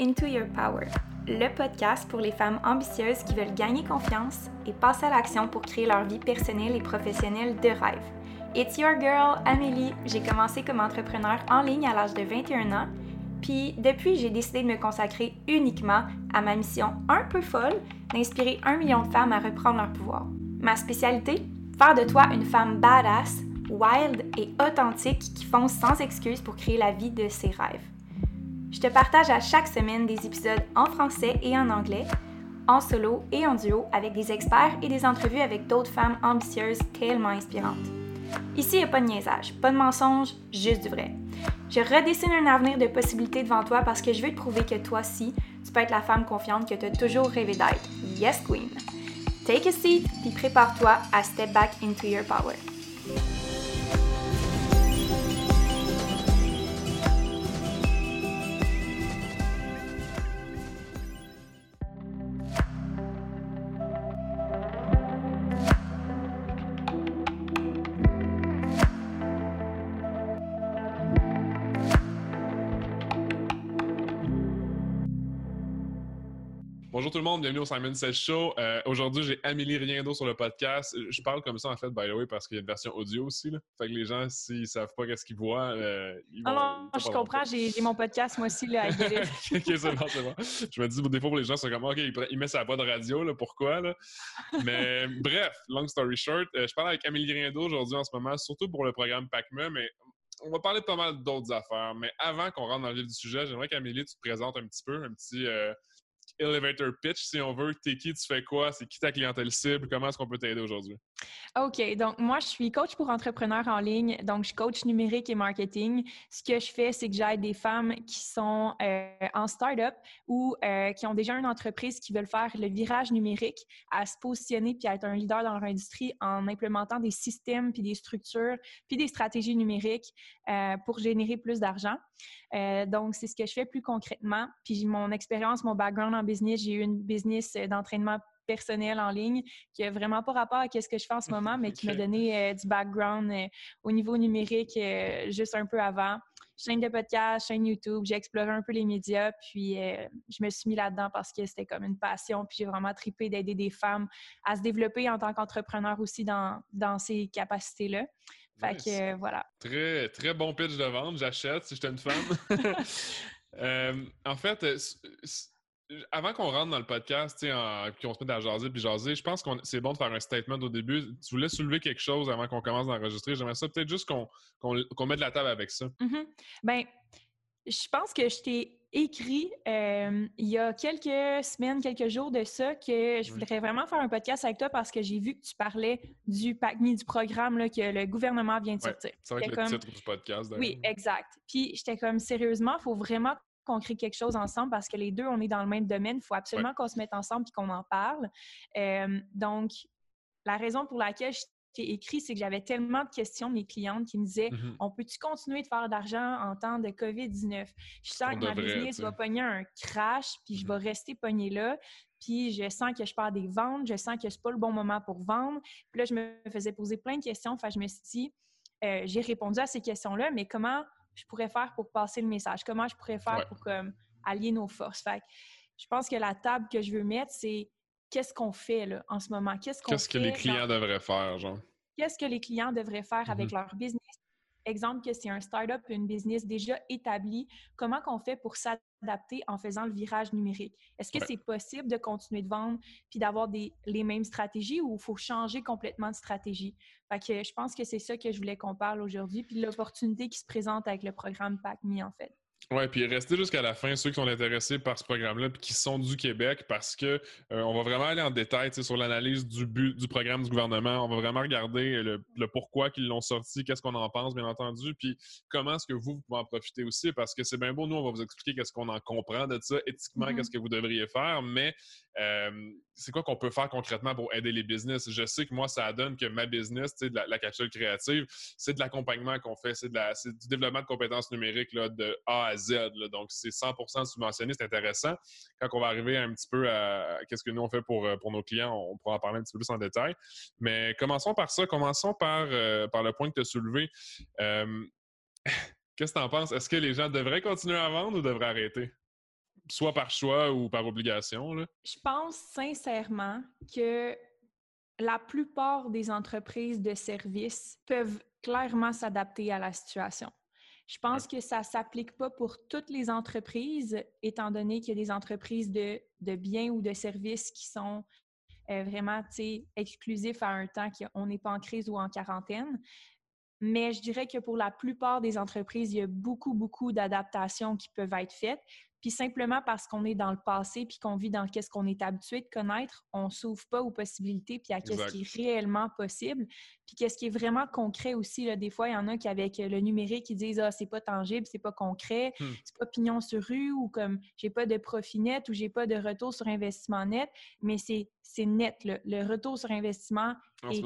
Into Your Power, le podcast pour les femmes ambitieuses qui veulent gagner confiance et passer à l'action pour créer leur vie personnelle et professionnelle de rêve. It's your girl, Amélie. J'ai commencé comme entrepreneur en ligne à l'âge de 21 ans, puis depuis, j'ai décidé de me consacrer uniquement à ma mission un peu folle d'inspirer un million de femmes à reprendre leur pouvoir. Ma spécialité? Faire de toi une femme badass, wild et authentique qui fonce sans excuse pour créer la vie de ses rêves. Je te partage à chaque semaine des épisodes en français et en anglais, en solo et en duo avec des experts et des entrevues avec d'autres femmes ambitieuses tellement inspirantes. Ici, il n'y a pas de niaisage, pas de mensonge, juste du vrai. Je redessine un avenir de possibilités devant toi parce que je veux te prouver que toi aussi, tu peux être la femme confiante que tu as toujours rêvé d'être. Yes, Queen! Take a seat, puis prépare-toi à step back into your power. Bonjour tout le monde, bienvenue au Simon Says Show. Euh, Aujourd'hui, j'ai Amélie Riendo sur le podcast. Je parle comme ça en fait, by the way, parce qu'il y a une version audio aussi. Là. Fait que les gens, s'ils savent pas qu'est-ce qu'ils voient, euh, ils vont. Non, non, je comprends, j'ai mon podcast moi aussi là, à Ok, c'est bon, c'est bon. Je me dis, des fois, pour les gens, c'est comme, OK, il, met sa voix de radio, là, pourquoi? Là? Mais bref, long story short, euh, je parle avec Amélie Riendo aujourd'hui en ce moment, surtout pour le programme PACME, mais on va parler de pas mal d'autres affaires. Mais avant qu'on rentre dans le vif du sujet, j'aimerais qu'Amélie, tu te présentes un petit peu, un petit. euh, elevator pitch, si on veut. T'es qui, tu fais quoi, c'est qui ta clientèle cible, comment est-ce qu'on peut t'aider aujourd'hui? OK, donc moi, je suis coach pour entrepreneurs en ligne, donc je coach numérique et marketing. Ce que je fais, c'est que j'aide des femmes qui sont euh, en start-up ou euh, qui ont déjà une entreprise qui veulent faire le virage numérique à se positionner puis à être un leader dans leur industrie en implémentant des systèmes puis des structures puis des stratégies numériques euh, pour générer plus d'argent. Euh, donc, c'est ce que je fais plus concrètement. Puis mon expérience, mon background en business, j'ai eu une business euh, d'entraînement personnel en ligne qui a vraiment pas rapport à ce que je fais en ce moment, mais qui m'a donné euh, du background euh, au niveau numérique euh, juste un peu avant. Chaîne de podcast, chaîne YouTube, j'ai exploré un peu les médias, puis je me suis mis là-dedans parce que c'était comme une passion, puis j'ai vraiment trippé d'aider des femmes à se développer en tant qu'entrepreneur aussi dans, dans ces capacités-là. Fait Nice. que euh, voilà. Très, très bon pitch de vente, j'achète si j'étais une femme. Euh, en fait, euh, avant qu'on rentre dans le podcast, tu sais, en- qu'on se mette à jaser puis jaser, je pense que c'est bon de faire un statement au début. Tu voulais soulever quelque chose avant qu'on commence d'enregistrer. J'aimerais ça peut-être juste qu'on qu'on- qu'on mette la table avec ça. Mhm. Ben, je pense que je t'ai écrit euh, il y a quelques semaines, quelques jours de ça, que je voudrais vraiment faire un podcast avec toi parce que j'ai vu que tu parlais du PACMI, du programme là, que le gouvernement vient de Ouais, sortir. C'est vrai que J'étais le comme- titre du podcast, Oui, exact. Puis j'étais comme sérieusement, il faut vraiment qu'on crée quelque chose ensemble parce que les deux, on est dans le même domaine. Il faut absolument qu'on se mette ensemble et qu'on en parle. Euh, donc, la raison pour laquelle je t'ai écrit, c'est que j'avais tellement de questions de mes clientes qui me disaient Mhm. on peut-tu continuer de faire d'argent en temps de COVID-19? Je sens que ma de business va pogner un crash, puis je Mhm. vais rester pognée là. Puis je sens que je perds des ventes, je sens que c'est pas le bon moment pour vendre. Puis là, je me faisais poser plein de questions. Enfin, je me suis dit, euh, j'ai répondu à ces questions-là, mais comment je pourrais faire pour passer le message? Comment je pourrais faire Ouais. pour comme, allier nos forces? Fait que je pense que la table que je veux mettre, c'est qu'est-ce qu'on fait là, en ce moment? Qu'est-ce qu'on Qu'est-ce que les clients devraient faire, genre? qu'est-ce que les clients devraient faire Mhm. avec leur business? Exemple que c'est un startup, une business déjà établi, comment qu'on fait pour s'adapter en faisant le virage numérique? Est-ce que Ouais. c'est possible de continuer de vendre puis d'avoir des, les mêmes stratégies ou il faut changer complètement de stratégie? Fait que je pense que c'est ça que je voulais qu'on parle aujourd'hui, puis l'opportunité qui se présente avec le programme PACMI, en fait. Ouais, puis restez jusqu'à la fin ceux qui sont intéressés par ce programme-là puis qui sont du Québec parce que euh, on va vraiment aller en détail sur l'analyse du but du programme du gouvernement. On va vraiment regarder le, le pourquoi qu'ils l'ont sorti, qu'est-ce qu'on en pense, bien entendu, puis comment est-ce que vous, vous pouvez en profiter aussi parce que c'est bien beau, nous, on va vous expliquer qu'est-ce qu'on en comprend de ça, éthiquement, qu'est-ce que vous devriez faire, mais euh, c'est quoi qu'on peut faire concrètement pour aider les business? Je sais que moi, ça donne que ma business, de la, la capsule créative, c'est de l'accompagnement qu'on fait, c'est du développement de compétences numériques là, de A à Z. donc, c'est 100 subventionné, c'est intéressant. Quand on va arriver un petit peu à, qu'est-ce que nous on fait pour, euh, pour nos clients, on pourra en parler un petit peu plus en détail. Mais commençons par ça. Commençons par, euh, par le point que tu as soulevé. Euh, Qu'est-ce que tu en penses? Est-ce que les gens devraient continuer à vendre ou devraient arrêter? soit par choix ou par obligation? Je pense sincèrement que la plupart des entreprises de services peuvent clairement s'adapter à la situation. Je pense que ça ne s'applique pas pour toutes les entreprises, étant donné qu'il y a des entreprises de, de biens ou de services qui sont euh, vraiment exclusifs à un temps qu'on n'est pas en crise ou en quarantaine. Mais je dirais que pour la plupart des entreprises, il y a beaucoup, beaucoup d'adaptations qui peuvent être faites. Puis simplement parce qu'on est dans le passé puis qu'on vit dans qu'est-ce qu'on est habitué de connaître, on s'ouvre pas aux possibilités puis à qu'est-ce qui est réellement possible. Puis qu'est-ce qui est vraiment concret aussi. Là. Des fois, il y en a qui, avec le numérique, ils disent Ah, c'est pas tangible, c'est pas concret, hmm. c'est pas pignon sur rue ou comme j'ai pas de profit net ou j'ai pas de retour sur investissement net. Mais c'est net. Le retour sur investissement est,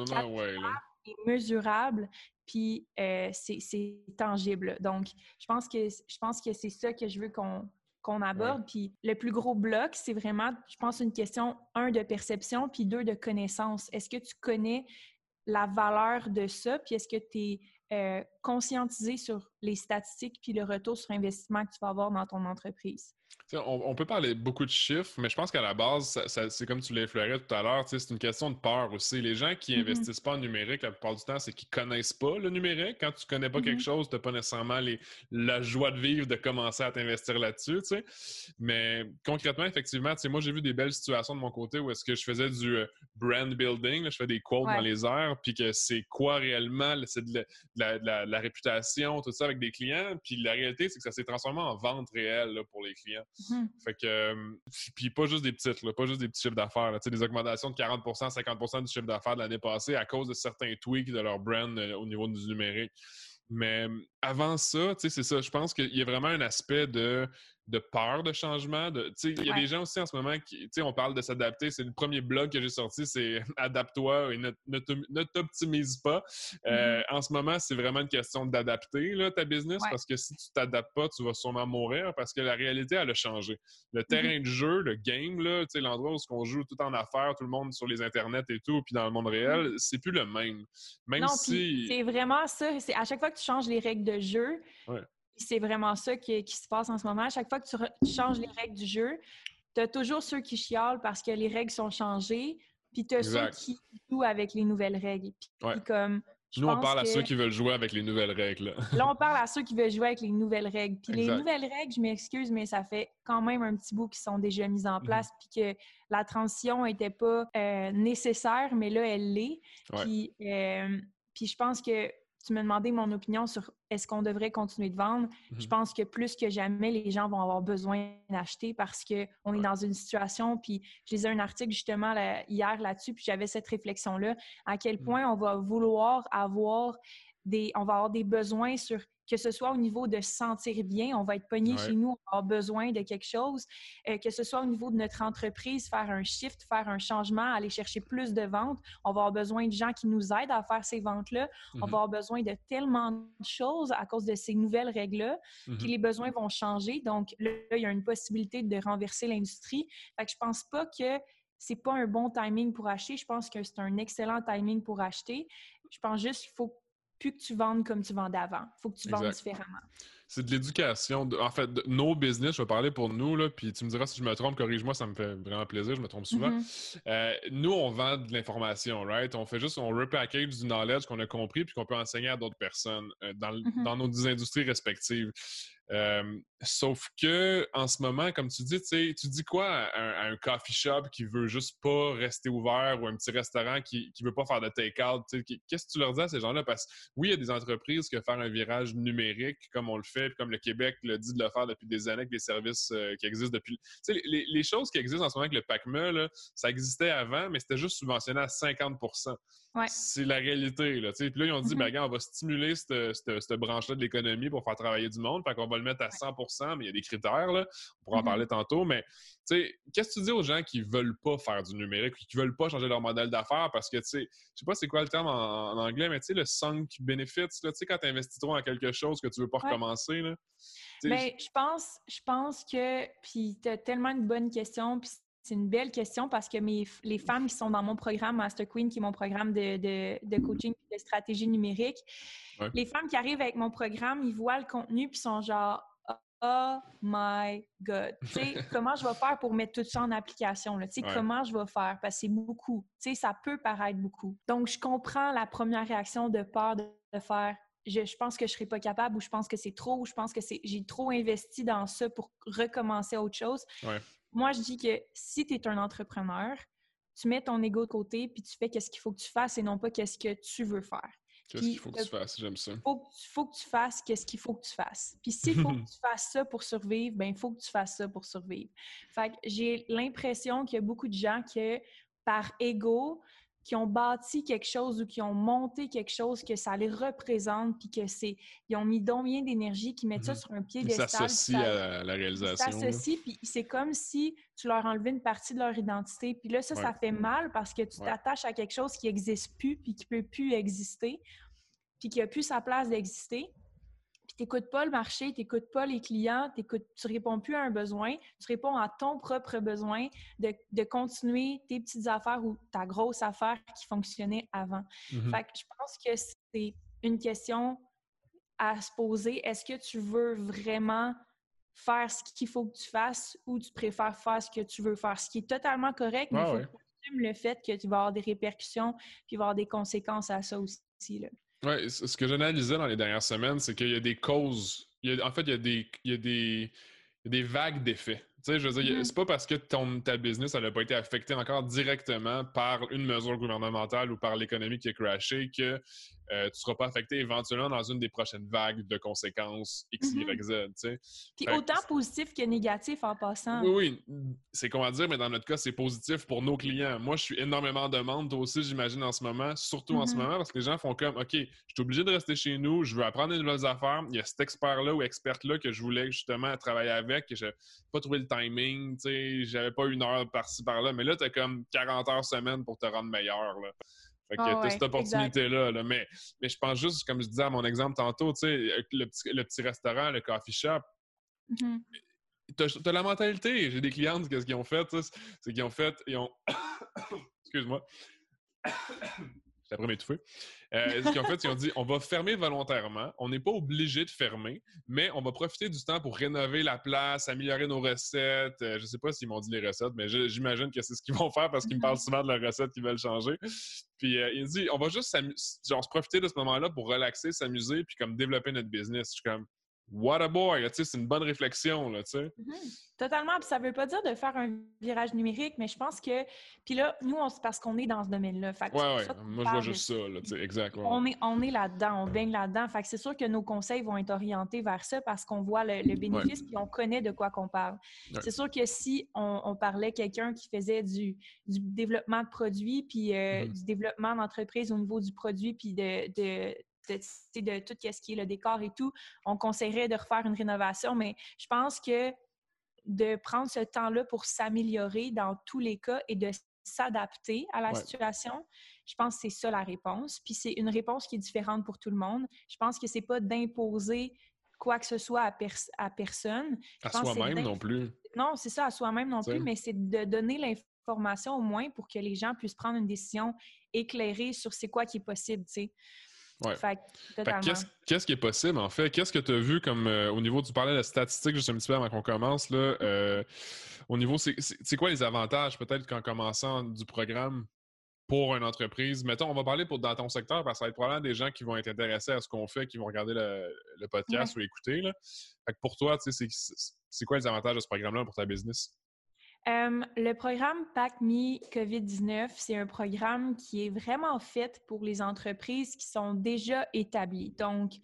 mesurable puis euh, c'est tangible. Donc, je pense que je pense que c'est ça que je veux qu'on qu'on aborde. Puis le plus gros bloc, c'est vraiment, je pense, une question, un, de perception, puis deux, de connaissance. Est-ce que tu connais la valeur de ça, puis est-ce que tu es euh, conscientisé sur les statistiques puis le retour sur investissement que tu vas avoir dans ton entreprise? On, peut parler beaucoup de chiffres, mais je pense qu'à la base, c'est comme tu l'effleurais tout à l'heure, c'est une question de peur aussi. Les gens qui n'investissent mm-hmm. pas en numérique, la plupart du temps, c'est qu'ils ne connaissent pas le numérique. Quand tu ne connais pas quelque mm-hmm. chose, tu n'as pas nécessairement la joie de vivre de commencer à t'investir là-dessus. Mais concrètement, effectivement, moi, j'ai vu des belles situations de mon côté où est-ce que je faisais du euh, brand building, je fais des quotes dans les airs, puis que c'est quoi réellement, c'est de, la, réputation, tout ça avec des clients. Puis la réalité, c'est que ça s'est transformé en vente réelle pour les clients. Mhm. Fait que, euh, puis pas juste des petites, pas juste des petits chiffres d'affaires. Des augmentations de 40% 50% du chiffre d'affaires de l'année passée à cause de certains tweaks de leur brand euh, au niveau du numérique. Mais avant ça, c'est ça. Je pense qu'il y a vraiment un aspect de de peur de changement. De, il y a des gens aussi en ce moment qui, on parle de s'adapter. C'est le premier blog que j'ai sorti, c'est adapte-toi et ne, t'optimise pas. Euh, mm-hmm. En ce moment, c'est vraiment une question d'adapter ta business parce que si tu t'adaptes pas, tu vas sûrement mourir parce que la réalité, elle a changé. Le mm-hmm. terrain de jeu, le game, l'endroit où on joue tout en affaires, tout le monde sur les internets et tout, puis dans le monde réel, mm-hmm. c'est plus le même. Même non, si. C'est vraiment ça. À chaque fois que tu changes les règles de jeu, c'est vraiment ça qui, se passe en ce moment. À chaque fois que tu, changes les règles du jeu, tu as toujours ceux qui chialent parce que les règles sont changées, puis tu as ceux qui jouent avec les nouvelles règles. comme, Nous, on parle à ceux qui veulent jouer avec les nouvelles règles. Là, on parle à ceux qui veulent jouer avec les nouvelles règles. Puis les nouvelles règles, je m'excuse, mais ça fait quand même un petit bout qui sont déjà mises en mhm. place, puis que la transition n'était pas euh, nécessaire, mais là, elle l'est. Puis, euh, puis je pense que tu me demandais mon opinion sur est-ce qu'on devrait continuer de vendre. Je mhm. pense que plus que jamais, les gens vont avoir besoin d'acheter parce qu'on est dans une situation, puis je lisais un article justement hier là-dessus, puis j'avais cette réflexion-là, à quel mhm. point on va vouloir avoir des, on va avoir des besoins sur que ce soit au niveau de se sentir bien, on va être pogné chez nous, on va avoir besoin de quelque chose, euh, que ce soit au niveau de notre entreprise, faire un shift, faire un changement, aller chercher plus de ventes, on va avoir besoin de gens qui nous aident à faire ces ventes-là, on va mhm. avoir besoin de tellement de choses à cause de ces nouvelles règles-là, que mhm. les besoins vont changer. Donc là, il y a une possibilité de renverser l'industrie. Fait que je pense pas que c'est pas un bon timing pour acheter. Je pense que c'est un excellent timing pour acheter. Je pense juste qu'il faut plus que tu vendes comme tu vendais avant. Il faut que tu vendes différemment. C'est de l'éducation. En fait, nos business, je vais parler pour nous, là, puis tu me diras si je me trompe, corrige-moi, ça me fait vraiment plaisir, je me trompe souvent. Mm-hmm. Euh, nous, on vend de l'information, right? On fait juste, on repackage du knowledge qu'on a compris puis qu'on peut enseigner à d'autres personnes euh, dans, mm-hmm. dans nos industries respectives. Euh, sauf que en ce moment, comme tu dis, tu dis quoi à un, coffee shop qui veut juste pas rester ouvert ou un petit restaurant qui, qui veut pas faire de take-out? Qu'est-ce que tu leur dis à ces gens-là? Parce que oui, il y a des entreprises qui faire un virage numérique comme on le fait, comme le Québec le dit de le faire depuis des années avec des services euh, qui existent depuis. Les, les, choses qui existent en ce moment avec le PACME, ça existait avant, mais c'était juste subventionné à 50 C'est la réalité. Là, Puis là, ils ont dit, mm-hmm. ben, on va stimuler cette, branche-là de l'économie pour faire travailler du monde. Fait qu'on va le mettre à 100% mais il y a des critères, là. on pourra en mm-hmm. parler tantôt, mais qu'est-ce que tu dis aux gens qui veulent pas faire du numérique, qui veulent pas changer leur modèle d'affaires? Parce que, tu sais, je sais pas c'est quoi le terme en, anglais, mais tu sais, le sunk benefits, tu sais, quand tu investis trop en quelque chose que tu veux pas recommencer, là. Ben, je pense, je pense que, puis tu as tellement une bonne question, puis c'est une belle question parce que mes, les femmes qui sont dans mon programme Master Queen, qui est mon programme de, de, de coaching de stratégie numérique, les femmes qui arrivent avec mon programme, ils voient le contenu puis sont genre oh my God. Tu sais, comment je vais faire pour mettre tout ça en application? Tu sais, comment je vais faire? Parce que c'est beaucoup. Tu sais, ça peut paraître beaucoup. Donc, je comprends la première réaction de peur de, faire je, pense que je ne serai pas capable ou je pense que c'est trop ou je pense que c'est j'ai trop investi dans ça pour recommencer autre chose. Moi, je dis que si tu es un entrepreneur, tu mets ton ego de côté puis tu fais qu'est-ce qu'il faut que tu fasses et non pas qu'est-ce que tu veux faire. Qu'est-ce qu'il faut que tu fasses? J'aime ça. Il faut, que tu fasses qu'est-ce qu'il faut que tu fasses. Puis s'il faut que tu fasses ça pour survivre, ben il faut que tu fasses ça pour survivre. Fait que j'ai l'impression qu'il y a beaucoup de gens qui, par ego, qui ont bâti quelque chose ou qui ont monté quelque chose que ça les représente, puis que c'est, ils ont mis donc bien d'énergie, qui mettent ça mhm. sur un pied Ils s'associent à la réalisation. Ils s'associent, puis c'est comme si tu leur enlevais une partie de leur identité. Puis là, ça, ça fait mal parce que tu t'attaches à quelque chose qui n'existe plus, puis qui ne peut plus exister, puis qui n'a plus sa place d'exister puis tu n'écoutes pas le marché, tu n'écoutes pas les clients, tu ne réponds plus à un besoin, tu réponds à ton propre besoin de, continuer tes petites affaires ou ta grosse affaire qui fonctionnait avant. Mm-hmm. Fait que je pense que c'est une question à se poser. Est-ce que tu veux vraiment faire ce qu'il faut que tu fasses ou tu préfères faire ce que tu veux faire? Ce qui est totalement correct, mais il faut que tu assumes le fait que tu vas avoir des répercussions puis il va avoir des conséquences à ça aussi. Là. Oui, ce que j'analysais dans les dernières semaines, c'est qu'il y a des causes. en fait, il y a des, il y a des, des vagues d'effets. Tu sais, je veux dire, mm-hmm. c'est pas parce que ton, ta business n'a pas été affectée encore directement par une mesure gouvernementale ou par l'économie qui a crashé que euh, tu ne seras pas affecté éventuellement dans une des prochaines vagues de conséquences X, Y, sais. Puis autant positif que négatif en passant. Oui, oui, c'est qu'on va dire, mais dans notre cas, c'est positif pour nos clients. Moi, je suis énormément en demande, toi aussi, j'imagine, en ce moment, surtout en ce mm-hmm. moment, parce que les gens font comme, OK, je suis obligé de rester chez nous, je veux apprendre des nouvelles affaires. Il y a cet expert-là ou experte-là que je voulais justement travailler avec, et je n'ai pas trouvé le timing, tu sais, j'avais pas une heure par-ci, par-là, mais là, tu as comme 40 heures semaine pour te rendre meilleur. Là. Fait que ah cette opportunité-là. Mais, mais je pense juste, comme je disais à mon exemple tantôt, tu sais, le petit, le petit restaurant, le coffee shop, mm-hmm. tu as, la mentalité. J'ai des clientes, qu'est-ce qu'ils ont fait? C'est qu'ils ont fait, ils ont. Excuse-moi. Ce qu'ils ont fait, ils ont dit on va fermer volontairement. On n'est pas obligé de fermer, mais on va profiter du temps pour rénover la place, améliorer nos recettes. Euh, je ne sais pas s'ils m'ont dit les recettes, mais j'imagine que c'est ce qu'ils vont faire parce qu'ils me parlent souvent de leurs recettes qu'ils veulent changer. Puis euh, il dit on va juste genre, se profiter de ce moment-là pour relaxer, s'amuser, puis comme développer notre business. Je suis comme What a boy! C'est une bonne réflexion. Là, sais. Mm-hmm. Totalement. Puis ça ne veut pas dire de faire un virage numérique, mais je pense que. Puis là, nous, c'est parce qu'on est dans ce domaine-là. Oui, oui. Moi, je vois juste ça. Là, exact. On est, on est là-dedans, on baigne là-dedans. Fait que c'est sûr que nos conseils vont être orientés vers ça parce qu'on voit le, bénéfice et on connaît de quoi qu'on parle. C'est sûr que si on, parlait quelqu'un qui faisait du, du, développement de produits, puis euh, mm-hmm. du développement d'entreprise au niveau du produit, puis de, de de, tout ce qui est le décor et tout, on conseillerait de refaire une rénovation, mais je pense que de prendre ce temps-là pour s'améliorer dans tous les cas et de s'adapter à la situation, je pense que c'est ça la réponse. Puis c'est une réponse qui est différente pour tout le monde. Je pense que c'est pas d'imposer quoi que ce soit à, à personne. à soi-même non plus. Non, c'est ça, à soi-même non plus, mais c'est de donner l'information au moins pour que les gens puissent prendre une décision éclairée sur c'est quoi qui est possible, tu sais. Qu'est-ce qui est possible, en fait? Qu'est-ce que tu as vu comme euh, au niveau, tu parlais de statistiques juste un petit peu avant qu'on commence, là, euh, au niveau, c'est quoi les avantages peut-être qu'en commençant du programme pour une entreprise? Mettons, on va parler pour dans ton secteur parce que ça va être probablement des gens qui vont être intéressés à ce qu'on fait, qui vont regarder le, podcast ou écouter. Là. pour toi, c'est quoi les avantages de ce programme-là pour ta business? Le programme PACMI COVID-19, c'est un programme qui est vraiment fait pour les entreprises qui sont déjà établies, donc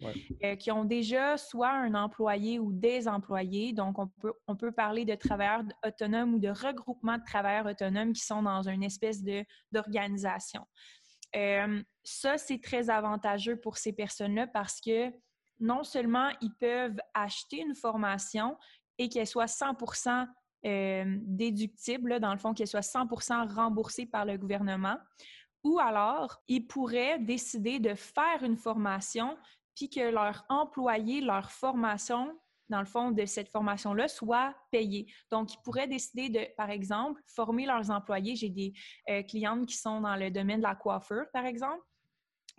euh, qui ont déjà soit un employé ou des employés. Donc, on peut, on peut parler de travailleurs autonomes ou de regroupements de travailleurs autonomes qui sont dans une espèce d'organisation. ça, c'est très avantageux pour ces personnes-là parce que non seulement ils peuvent acheter une formation et qu'elle soit 100 euh, déductible, dans le fond, qu'elle soit 100% remboursée par le gouvernement. Ou alors, ils pourraient décider de faire une formation, puis que leur employé, leur formation, dans le fond, de cette formation-là, soit payée. Donc, ils pourraient décider de, par exemple, former leurs employés. J'ai des euh, clientes qui sont dans le domaine de la coiffure, par exemple.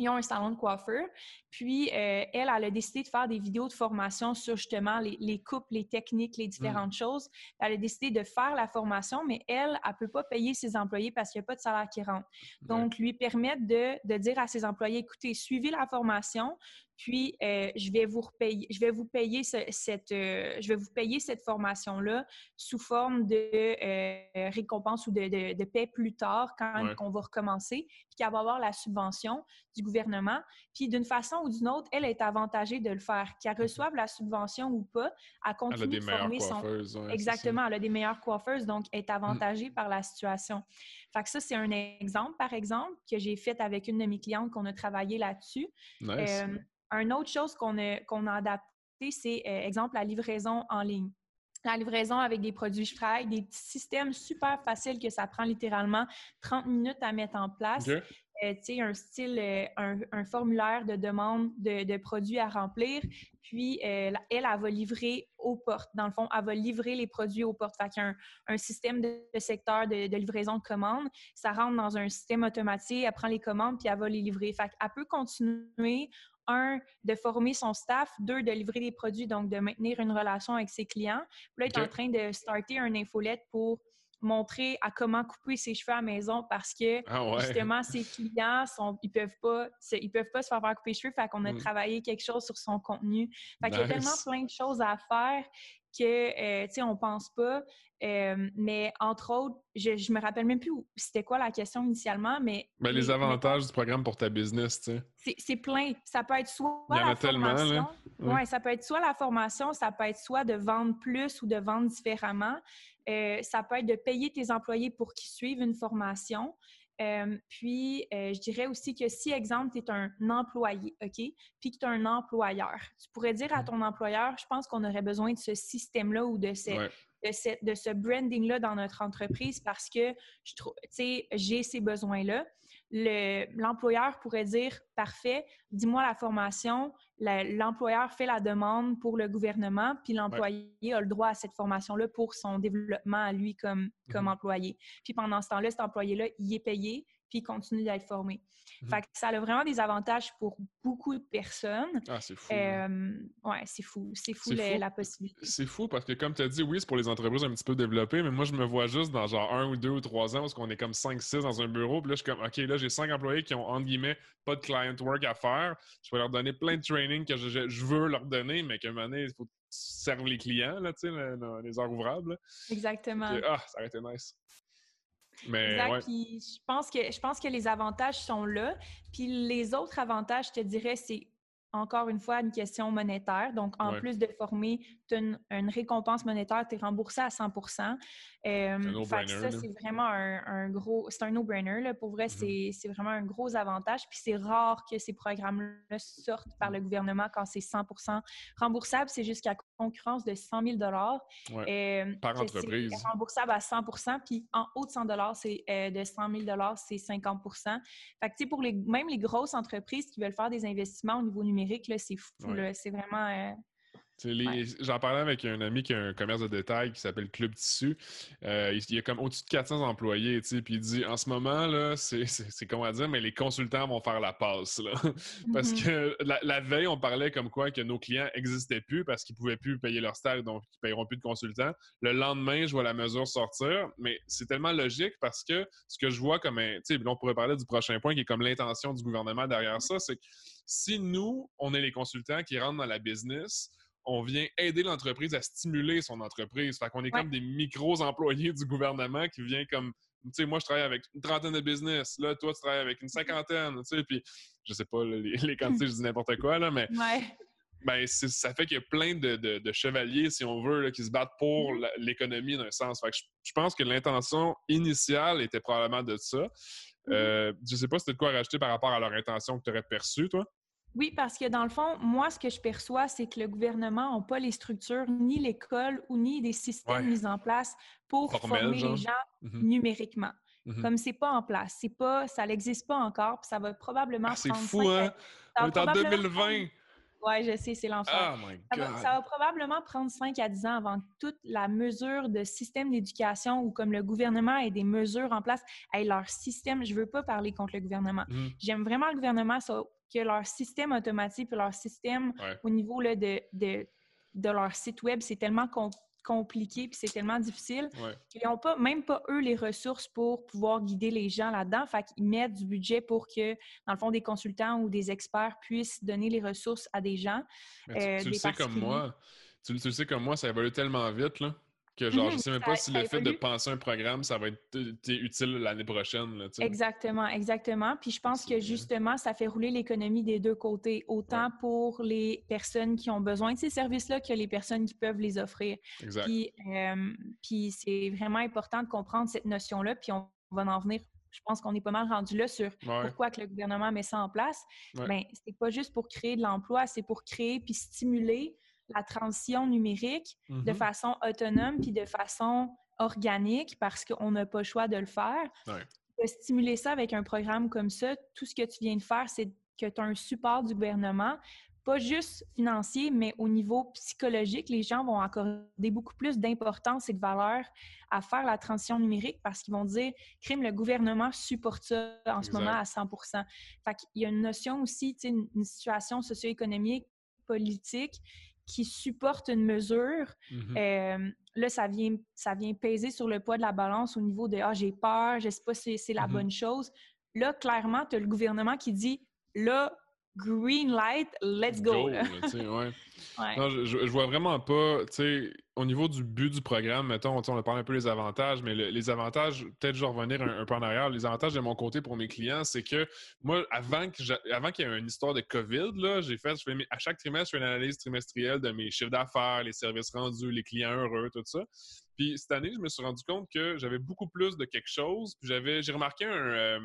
Ils ont un salon de coiffeur. Puis, euh, elle, elle a décidé de faire des vidéos de formation sur justement les, les coupes, les techniques, les différentes Mm. choses. Elle a décidé de faire la formation, mais elle, elle ne peut pas payer ses employés parce qu'il n'y a pas de salaire qui rentre. Donc, lui permettre de, de dire à ses employés, écoutez, suivez la formation, puis euh, je vais vous repayer, je vais vous payer ce- cette, euh, je vais vous payer cette formation-là sous forme de euh, récompense ou de, de, de paie plus tard quand Ouais. on va recommencer, puis qu'elle va avoir la subvention du gouvernement. Puis d'une façon ou d'une autre, elle est avantagée de le faire. Qu'elle reçoive la subvention ou pas, elle Elle a continue des de former son, ouais. Exactement, elle a des meilleures coiffeuses, donc elle est avantagée par la situation. Fait que ça, c'est un exemple, par exemple, que j'ai fait avec une de mes clientes qu'on a travaillé là-dessus. Nice. Euh, une autre chose qu'on a, qu'on a adapté, c'est, euh, exemple, la livraison en ligne. La livraison avec des produits travaille, des petits systèmes super faciles que ça prend littéralement 30 minutes à mettre en place. OK. Euh, un style, euh, un, un formulaire de demande de, de produits à remplir. Puis, euh, elle, elle va livrer aux portes. Dans le fond, elle va livrer les produits aux portes. Fait a un, système de, de secteur de, de livraison de commandes. Ça rentre dans un système automatique, elle prend les commandes, puis elle va les livrer. Fait qu'elle peut continuer, un, de former son staff, deux, de livrer des produits, donc de maintenir une relation avec ses clients. Puis là, elle est en train de starter un infolette pour montrer à comment couper ses cheveux à la maison parce que Ah ouais. justement ses clients sont ils peuvent pas se- ils peuvent pas se faire faire couper les cheveux fait qu'on a Mm. travaillé quelque chose sur son contenu fait qu'il y a tellement Nice. plein de choses à faire que euh, tu sais on pense pas Euh, mais entre autres je, je me rappelle même plus c'était quoi la question initialement mais Ben, les mais- avantages du programme pour ta business, tu sais. c'est plein. Ça peut être soit Il y en la a tellement, là. formation. Ouais. Ouais, ça peut être soit la formation, ça peut être soit de vendre plus ou de vendre différemment. Euh, ça peut être de payer tes employés pour qu'ils suivent une formation. Euh, puis, euh, je dirais aussi que si, exemple, tu es un employé, OK, puis que tu es un employeur, tu pourrais dire à Mhm. ton employeur, je pense qu'on aurait besoin de ce système-là ou de, ces- Ouais. de, cette- de ce branding-là dans notre entreprise parce que tu sais, j'ai ces besoins-là. Le- L'employeur pourrait dire parfait, dis-moi la formation, l'employeur fait la demande pour le gouvernement, puis l'employé a le droit à cette formation-là pour son développement à lui comme, comme Mhm. employé. Puis pendant ce temps-là, cet employé-là, il est payé, puis il continue d'être formé. Mhm. Fait que ça a vraiment des avantages pour beaucoup de personnes. Ah, c'est fou. là. Euh, ouais, c'est fou. C'est fou, C'est le- fou. la possibilité. C'est fou parce que, comme tu as dit, oui, c'est pour les entreprises un petit peu développées, mais moi, je me vois juste dans genre un ou deux ou trois ans parce qu'on est comme 5-6 dans un bureau. Puis là, je suis comme, OK, là, j'ai cinq employés qui ont, entre guillemets, pas de client work à faire. Je vais leur donner plein de training que je, veux leur donner, mais qu'à un moment donné, il faut servir les clients, là, tu sais, le- le- les heures ouvrables. là. Exactement. Ah, ça aurait été nice. Mais Exact. ouais. Puis je pense que je pense que les avantages sont là. Puis les autres avantages, je te dirais, c'est encore une fois une question monétaire. Donc, en Ouais. plus de former, tu as une, une récompense monétaire, tu es remboursé à 100 Euh, no-brainer, fait que ça, c'est vraiment un, un gros... C'est un no-brainer. Pour vrai, Mhm. c'est c'est vraiment un gros avantage. Puis c'est rare que ces programmes-là sortent par le gouvernement quand c'est 100 remboursable. C'est jusqu'à concurrence de 100 000 Ouais. euh, Par entreprise. remboursable à 100 puis en haut de 100 c'est euh, de 100 000 c'est 50 Fait que, tu sais, pour les, même les grosses entreprises qui veulent faire des investissements au niveau numérique, c'est fou. Ouais. C'est vraiment... les- Ouais. J'en parlais avec un ami qui a un commerce de détail qui s'appelle Club Tissu. Euh, il y a comme au-dessus de 400 employés, tu sais, puis il dit en ce moment, là, c'est à dire, mais les consultants vont faire la passe. Là. parce Mhm. que la, la veille, on parlait comme quoi que nos clients n'existaient plus parce qu'ils ne pouvaient plus payer leur staff, donc ils ne paieront plus de consultants. Le lendemain, je vois la mesure sortir, mais c'est tellement logique parce que ce que je vois comme un. Tu sais, là, on pourrait parler du prochain point qui est comme l'intention du gouvernement derrière ça, c'est que si nous, on est les consultants qui rentrent dans la business, on vient aider l'entreprise à stimuler son entreprise. Fait qu'on est Ouais. comme des micros-employés du gouvernement qui vient comme. Tu sais, moi, je travaille avec une trentaine de business. Là, toi, tu travailles avec une cinquantaine. Tu sais, puis je sais pas, les, les quantités, je dis n'importe quoi, là, mais Ouais. ben, ça fait qu'il y a plein de, de- de chevaliers, si on veut, là, qui se battent pour Mhm. la- l'économie d'un sens. Fait que je, je pense que l'intention initiale était probablement de ça. Euh, je sais pas si tu de quoi rajouter par rapport à leur intention que tu aurais perçue, toi. Oui, parce que dans le fond, moi, ce que je perçois, c'est que le gouvernement n'a pas les structures, ni l'école, ou ni des systèmes Ouais. mis en place pour Formel, former genre. les gens Mhm. numériquement. Mhm. Comme c'est pas en place, c'est pas, ça n'existe pas encore, puis ça va probablement Ah, c'est fou, hein? On est en probablement 2020. Oui, je sais, c'est l'enfer. Oh Ça va, God! ça va probablement prendre 5 à 10 ans avant que toute la mesure de système d'éducation ou comme le gouvernement ait des mesures en place, ait leur système. Je veux pas parler contre le gouvernement. Mhm. J'aime vraiment le gouvernement, ça, que leur système automatique leur système Ouais. au niveau là, de, de, de leur site web, c'est tellement com- compliqué puis c'est tellement difficile Ouais. qu'ils n'ont pas, même pas eux les ressources pour pouvoir guider les gens là-dedans. Fait qu'ils mettent du budget pour que, dans le fond, des consultants ou des experts puissent donner les ressources à des gens. Mais tu, euh, tu le sais comme moi, tu, tu le sais comme moi, ça évolue tellement vite là, que genre, je sais même ça- pas si le fait de penser un programme, ça va être utile l'année prochaine. Là. Exactement, exactement. Puis je pense que bien. justement, ça fait rouler l'économie des deux côtés, autant pour les personnes qui ont besoin de ces services-là que les personnes qui peuvent les offrir. Exact. Puis, euh, puis c'est vraiment important de comprendre cette notion-là, puis on va en venir. Je pense qu'on est pas mal rendu là sur Ouais. pourquoi que le gouvernement met ça en place. Ouais. Ben, c'est pas juste pour créer de l'emploi, c'est pour créer puis stimuler la transition numérique de Mhm. façon autonome puis de façon organique parce qu'on n'a pas le choix de le faire. Ouais. De stimuler ça avec un programme comme ça, tout ce que tu viens de faire, c'est que tu as un support du gouvernement, pas juste financier, mais au niveau psychologique, les gens vont accorder beaucoup plus d'importance et de valeur à faire la transition numérique parce qu'ils vont dire, crime, le gouvernement supporte ça en ce moment à 100 Fait qu'il y a une notion aussi, une situation socio-économique, politique qui supporte une mesure. Mhm. Euh, là, ça vient, ça vient peser sur le poids de la balance au niveau de Ah, j'ai peur, je sais pas si c'est la Mhm. bonne chose. Là, clairement, tu as le gouvernement qui dit Là, green light, let's go. ouais. Ouais. Non, je, je- je vois vraiment pas, tu sais, au niveau du but du programme, mettons, on a parlé un peu des avantages, mais le- les avantages, peut-être je vais revenir un, peu en arrière, les avantages de mon côté pour mes clients, c'est que moi, avant qu'il y ait une histoire de COVID, j'ai fait, je fais à chaque trimestre, je fais une analyse trimestrielle de mes chiffres d'affaires, les services rendus, les clients heureux, tout ça. Puis cette année, je me suis rendu compte que j'avais beaucoup plus de quelque chose, puis j'avais, j'ai remarqué un... euh,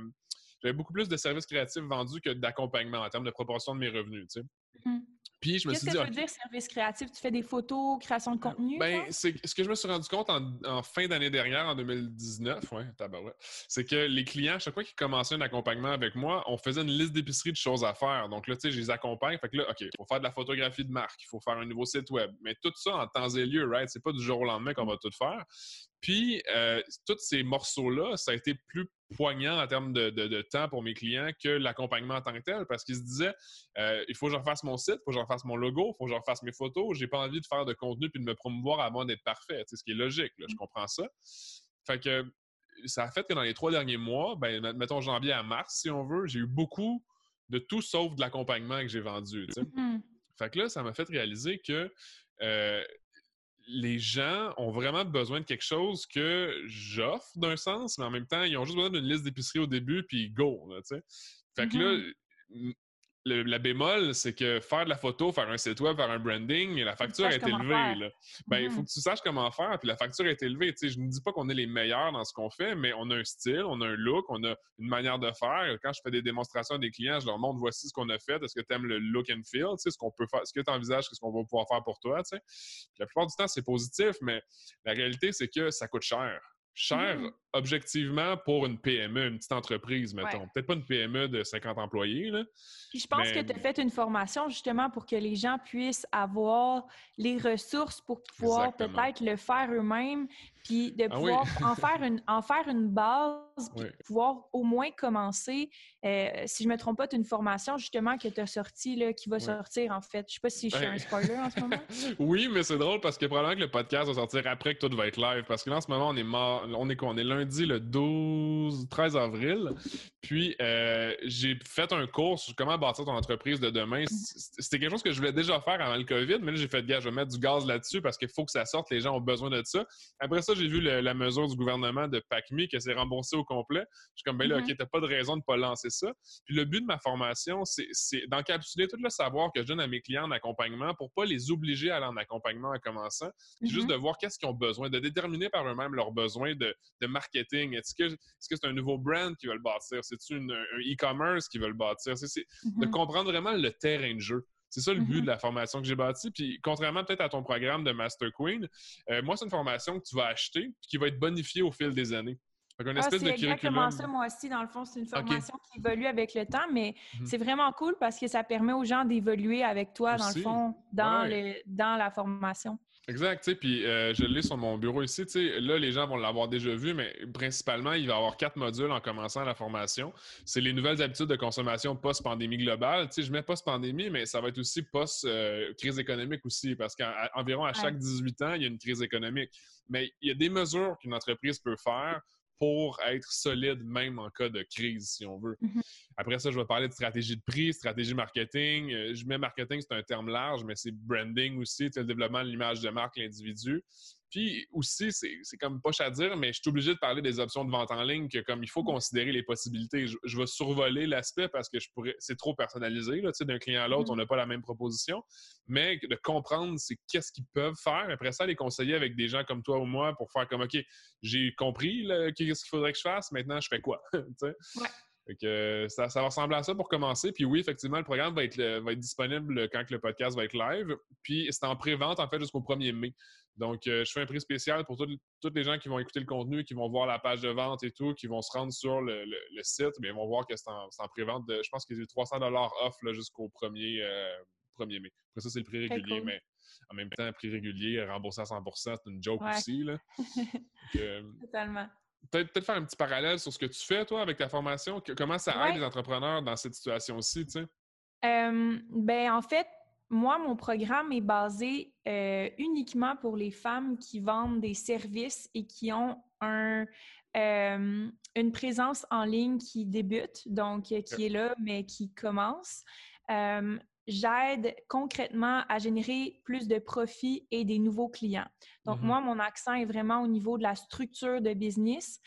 j'avais beaucoup plus de services créatifs vendus que d'accompagnement en termes de proportion de mes revenus, tu. Mhm. Puis je me Qu'est-ce suis que dit, ça veut dire, service créatif? Tu fais des photos, création de contenu? Ben, c'est ce que je me suis rendu compte en, en fin d'année dernière, en 2019, ouais, tabarouette, c'est que les clients, chaque fois qu'ils commençaient un accompagnement avec moi, on faisait une liste d'épicerie de choses à faire. Donc là, tu sais, je les accompagne. Fait que là, OK, il faut faire de la photographie de marque, il faut faire un nouveau site web. Mais tout ça en temps et lieu, right? C'est pas du jour au lendemain qu'on va tout faire. Puis, euh, tous ces morceaux-là, ça a été plus poignant en termes de, de- de temps pour mes clients que l'accompagnement en tant que tel, parce qu'ils se disaient, euh, il faut que je refasse mon site, il faut que je refasse mon logo, il faut que je refasse mes photos. J'ai pas envie de faire de contenu puis de me promouvoir avant d'être parfait, sais, ce qui est logique, là, je comprends ça. Fait que ça a fait que dans les trois derniers mois, ben, met- mettons janvier à mars, si on veut, j'ai eu beaucoup de tout sauf de l'accompagnement que j'ai vendu. Fait que là, ça m'a fait réaliser que euh, les gens ont vraiment besoin de quelque chose que j'offre d'un sens, mais en même temps, ils ont juste besoin d'une liste d'épicerie au début, puis go. Là, fait que là, m- le- la bémol, c'est que faire de la photo, faire un site web, faire un branding, la facture est élevée. là. Ben, il faut Mhm. que tu saches comment faire, puis la facture est élevée. Je ne dis pas qu'on est les meilleurs dans ce qu'on fait, mais on a un style, on a un look, on a une manière de faire. Quand je fais des démonstrations à des clients, je leur montre voici ce qu'on a fait. Est-ce que tu aimes le look and feel? Ce qu'on peut faire, ce que tu envisages, ce qu'on va pouvoir faire pour toi. La plupart du temps, c'est positif, mais la réalité, c'est que ça coûte cher. Cher, Mhm. objectivement, pour une PME, une petite entreprise, mettons. Ouais. Peut-être pas une PME de 50 employés, là. Puis je pense Mais- que tu as fait une formation justement pour que les gens puissent avoir les ressources pour pouvoir peut-être le faire eux-mêmes, puis de Ah oui. pouvoir en, faire une, en faire une base, puis Oui. pouvoir au moins commencer. Euh, si je ne me trompe pas, tu as une formation justement que tu as sortie, là, qui va Oui. sortir en fait. Je ne sais pas si je suis un spoiler en ce moment. Oui, mais c'est drôle parce que probablement que le podcast va sortir après que tout va être live. Parce que là, en ce moment, on est mort. On est quoi? On est lundi le 12, 13 avril. Puis, euh, j'ai fait un cours sur comment bâtir ton entreprise de demain. C- C'était quelque chose que je voulais déjà faire avant le COVID, mais là, j'ai fait, gars, je vais mettre du gaz là-dessus parce qu'il faut que ça sorte. Les gens ont besoin de ça. Après ça, j'ai vu le- la mesure du gouvernement de PACMI que c'est remboursé au complet. Je suis comme, ben là, Mhm. OK, t'as pas de raison de pas lancer ça. Puis le but de ma formation, c'est d'encapsuler tout le savoir que je donne à mes clients en accompagnement pour pas les obliger à aller en accompagnement en commençant, puis juste Mhm. de voir qu'est-ce qu'ils ont besoin, de déterminer par eux-mêmes leurs besoins de, de marketing. Est-ce que c'est un nouveau brand qu'ils veulent bâtir? C'est-tu un e-commerce qu'ils veulent bâtir? C'est- c'est de Mhm. comprendre vraiment le terrain de jeu. C'est ça le but Mhm. de la formation que j'ai bâtie. Puis, contrairement peut-être à ton programme de Master Queen, euh, moi, c'est une formation que tu vas acheter puis qui va être bonifiée au fil des années. Ah, c'est exactement ça, moi aussi. Dans le fond, c'est une formation qui évolue avec le temps, mais mhm. c'est vraiment cool parce que ça permet aux gens d'évoluer avec toi, dans le fond, dans, dans la formation. Exact, tu sais, puis euh, je l'ai sur mon bureau ici, tu sais, là, les gens vont l'avoir déjà vu, mais principalement, il va y avoir quatre modules en commençant la formation. C'est les nouvelles habitudes de consommation post-pandémie globale. Tu sais, je mets post-pandémie, mais ça va être aussi post-crise économique aussi, parce qu'environ à, chaque 18 ans, il y a une crise économique. Mais il y a des mesures qu'une entreprise peut faire pour être solide même en cas de crise, si on veut. Mm-hmm. Après ça, je vais parler de stratégie de prix, stratégie marketing. Euh, je mets marketing, c'est un terme large, mais c'est branding aussi, le développement de l'image de marque, l'individu. Puis aussi, c'est comme poche à dire, mais je suis obligé de parler des options de vente en ligne, que comme il faut considérer les possibilités. Je, vais survoler l'aspect parce que je pourrais, c'est trop personnalisé. D'un client à l'autre, mm-hmm. on n'a pas la même proposition. Mais de comprendre c'est qu'est-ce qu'ils peuvent faire. Après ça, les conseiller avec des gens comme toi ou moi pour faire comme OK, j'ai compris qu'est-ce qu'il faudrait que je fasse, maintenant je fais quoi? que ça, va ressembler à ça pour commencer. Puis oui, effectivement, le programme va être, va être disponible quand le podcast va être live. Puis c'est en pré-vente, en fait, jusqu'au 1er mai. Donc, euh, je fais un prix spécial pour tous les gens qui vont écouter le contenu, qui vont voir la page de vente et tout, qui vont se rendre sur le, site, mais ils vont voir que c'est en, pré-vente. Je pense qu'il y a 300 off jusqu'au 1er, euh, mai. Après ça, c'est le prix régulier, mais en même temps, prix régulier, remboursé à 100 c'est une joke aussi. Là. Euh, Totalement. Peut-être faire un petit parallèle sur ce que tu fais, toi, avec ta formation. Comment ça aide les entrepreneurs dans cette situation-ci, tu sais? ben, en fait, moi, mon programme est basé euh, uniquement pour les femmes qui vendent des services et qui ont un, euh, une présence en ligne qui débute, donc euh, qui est là, mais qui commence. J'aide concrètement à générer plus de profits et des nouveaux clients. Donc, mm-hmm. moi, mon accent est vraiment au niveau de la structure de business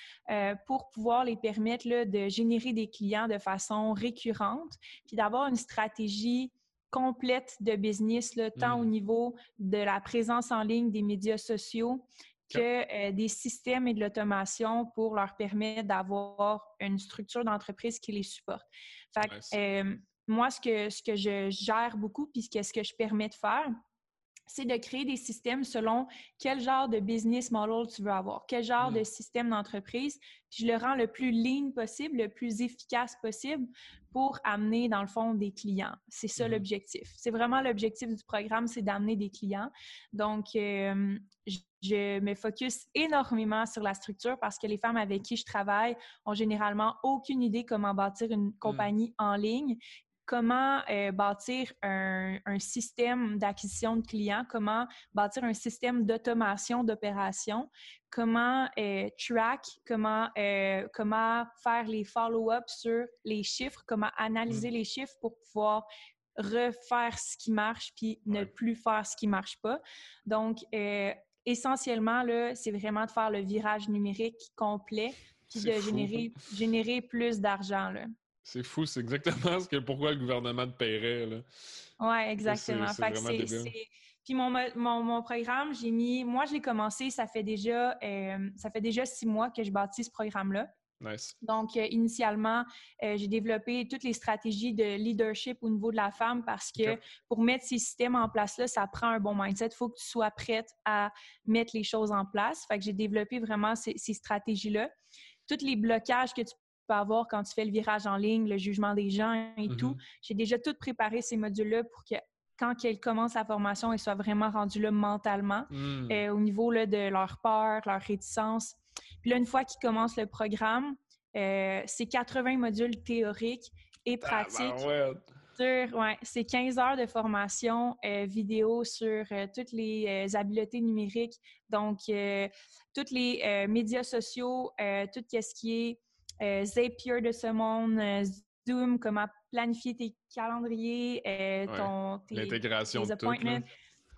pour pouvoir les permettre là, de générer des clients de façon récurrente, puis d'avoir une stratégie complète de business, là, tant au mmh. niveau de la présence en ligne des médias sociaux que euh, des systèmes et de l'automation pour leur permettre d'avoir une structure d'entreprise qui les supporte. Fait euh, moi, ce que, ce que je gère beaucoup, puis ce que, ce que je permets de faire, c'est de créer des systèmes selon quel genre de business model tu veux avoir, quel genre de mmh. système d'entreprise, puis je le rends le plus lean possible, le plus efficace possible pour amener, dans le fond, des clients. C'est ça mmh l'objectif. C'est vraiment l'objectif du programme, c'est d'amener des clients. Donc, je, je me focus énormément sur la structure parce que les femmes avec qui je travaille ont généralement aucune idée comment bâtir une mmh. compagnie en ligne comment euh, bâtir un, système d'acquisition de clients, comment bâtir un système d'automation d'opérations, comment euh, track, comment, euh, comment faire les follow-up sur les chiffres, comment analyser mmh. les chiffres pour pouvoir refaire ce qui marche puis ne plus faire ce qui marche pas. Donc, essentiellement, c'est vraiment de faire le virage numérique complet puis de générer, générer plus d'argent. C'est fou, c'est exactement ce que pourquoi le gouvernement te paierait. Oui, exactement. Puis mon, mon, programme, j'ai mis. Moi, je l'ai commencé, ça fait déjà euh, ça fait déjà six mois que je bâtis ce programme-là. Nice. Donc, euh, initialement, euh, j'ai développé toutes les stratégies de leadership au niveau de la femme parce que pour mettre ces systèmes en place-là, ça prend un bon mindset. Il faut que tu sois prête à mettre les choses en place. Fait que j'ai développé vraiment ces, ces stratégies-là. Tous les blocages que tu avoir quand tu fais le virage en ligne, le jugement des gens et tout. Mm-hmm. J'ai déjà tout préparé ces modules-là pour que quand elles commencent la formation, elles soient vraiment rendues là mentalement, mm. euh, au niveau là, de leur peur, leur réticence. Puis là, une fois qu'ils commencent le programme, euh, c'est 80 modules théoriques et pratiques. ouais. c'est 15 heures de formation euh, vidéo sur toutes les habiletés numériques, donc tous les médias sociaux, tout ce qui est euh, Zapier de ce monde, euh, Zoom, comment planifier tes calendriers, euh, ton, tes, L'intégration appointments.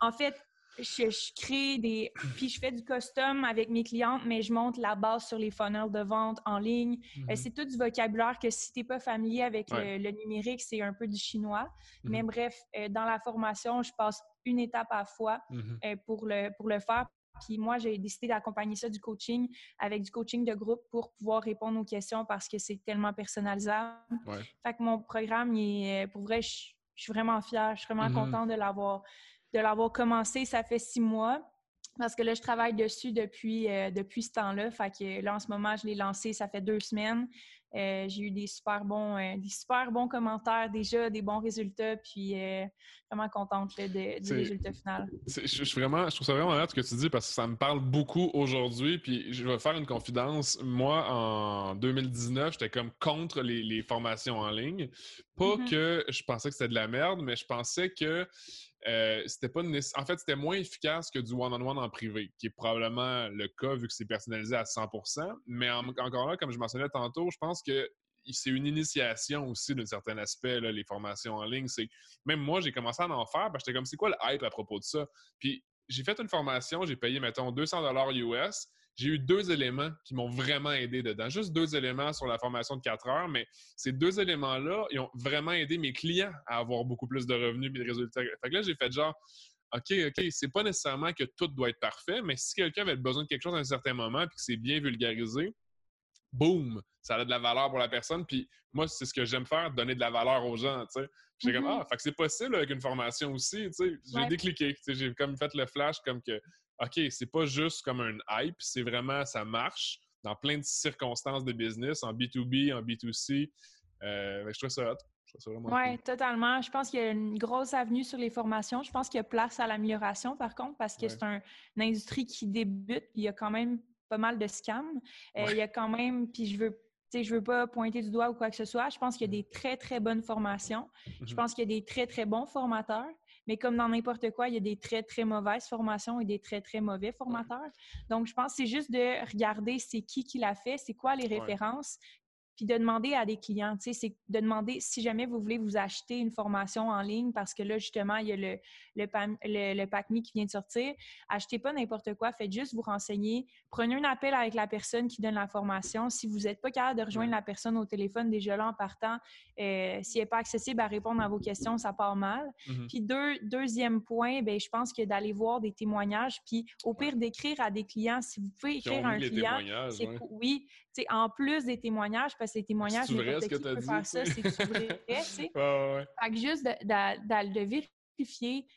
en fait, je, crée des. Puis je fais du custom avec mes clientes, mais je monte la base sur les funnels de vente en ligne. Mm-hmm. c'est tout du vocabulaire que si tu n'es pas familier avec le, numérique, c'est un peu du chinois. Mais mm-hmm. bref, dans la formation, je passe une étape à la fois mm-hmm. pour, le, pour le faire. Puis moi, j'ai décidé d'accompagner ça du coaching avec du coaching de groupe pour pouvoir répondre aux questions parce que c'est tellement personnalisable. Fait que mon programme, est, pour vrai, je, suis vraiment fière. Je suis vraiment mm-hmm. contente de l'avoir de l'avoir commencé. Ça fait six mois. Parce que là, je travaille dessus depuis, euh, depuis ce temps-là. Fait que là, en ce moment, je l'ai lancé, ça fait deux semaines. Euh, j'ai eu des super bons, euh, des super bons commentaires déjà, des bons résultats, puis vraiment contente du résultat final. Je, vraiment, je trouve ça vraiment hâte ce que tu dis parce que ça me parle beaucoup aujourd'hui. Puis je vais faire une confidence. Moi, en 2019, j'étais comme contre les, formations en ligne. Pas mm-hmm. que je pensais que c'était de la merde, mais je pensais que euh, c'était pas en fait c'était moins efficace que du one-on-one en privé, qui est probablement le cas vu que c'est personnalisé à 100%. Mais encore là, comme je mentionnais tantôt, je pense que c'est une initiation aussi d'un certain aspect, les formations en ligne. C'est Même moi, j'ai commencé à en faire, parce que j'étais comme, c'est quoi le hype à propos de ça? Puis j'ai fait une formation, j'ai payé, mettons, 200 US j'ai eu deux éléments qui m'ont vraiment aidé dedans. Juste deux éléments sur la formation de quatre heures, mais ces deux éléments-là, ils ont vraiment aidé mes clients à avoir beaucoup plus de revenus et de résultats. Fait que là, j'ai fait genre, OK, OK, c'est pas nécessairement que tout doit être parfait, mais si quelqu'un avait besoin de quelque chose à un certain moment et que c'est bien vulgarisé, boum, ça a de la valeur pour la personne. Puis moi, c'est ce que j'aime faire, donner de la valeur aux gens, tu sais. J'ai comme, mm-hmm. ah, fait que c'est possible avec une formation aussi, tu sais. J'ai décliqué, j'ai comme fait le flash comme que, OK, c'est pas juste comme un hype, c'est vraiment, ça marche dans plein de circonstances de business, en B2B, en B2C. Euh, je trouve ça hot. Oui, totalement. Je pense qu'il y a une grosse avenue sur les formations. Je pense qu'il y a place à l'amélioration, par contre, parce que c'est une industrie qui débute. Il y a quand même pas mal de scams. Euh, il y a quand même, puis je veux je veux pas pointer du doigt ou quoi que ce soit. Je pense qu'il y a des très, très bonnes formations. Je mhm. pense qu'il y a des très, très bons formateurs. Mais comme dans n'importe quoi, il y a des très, très mauvaises formations et des très, très mauvais formateurs. Donc, je pense que c'est juste de regarder c'est qui qui l'a fait, c'est quoi les références, puis de demander à des clients, tu sais, c'est de demander si jamais vous voulez vous acheter une formation en ligne parce que là, justement, il y a le, le, le, qui vient de sortir. Achetez pas n'importe quoi, faites juste vous renseigner. Prenez un appel avec la personne qui donne la formation. Si vous n'êtes pas capable de rejoindre la personne au téléphone déjà là en partant, euh, s'il n'est pas accessible à répondre à vos questions, ça part mal. Mm-hmm. Puis deux, deuxième point, ben je pense que d'aller voir des témoignages, puis au pire d'écrire à des clients, si vous pouvez écrire à un client, c'est oui, en plus des témoignages, parce que les témoignages, c'est ce que tu as dit. Faire ça, c'est vrai, Fait que juste de, de, de vérifier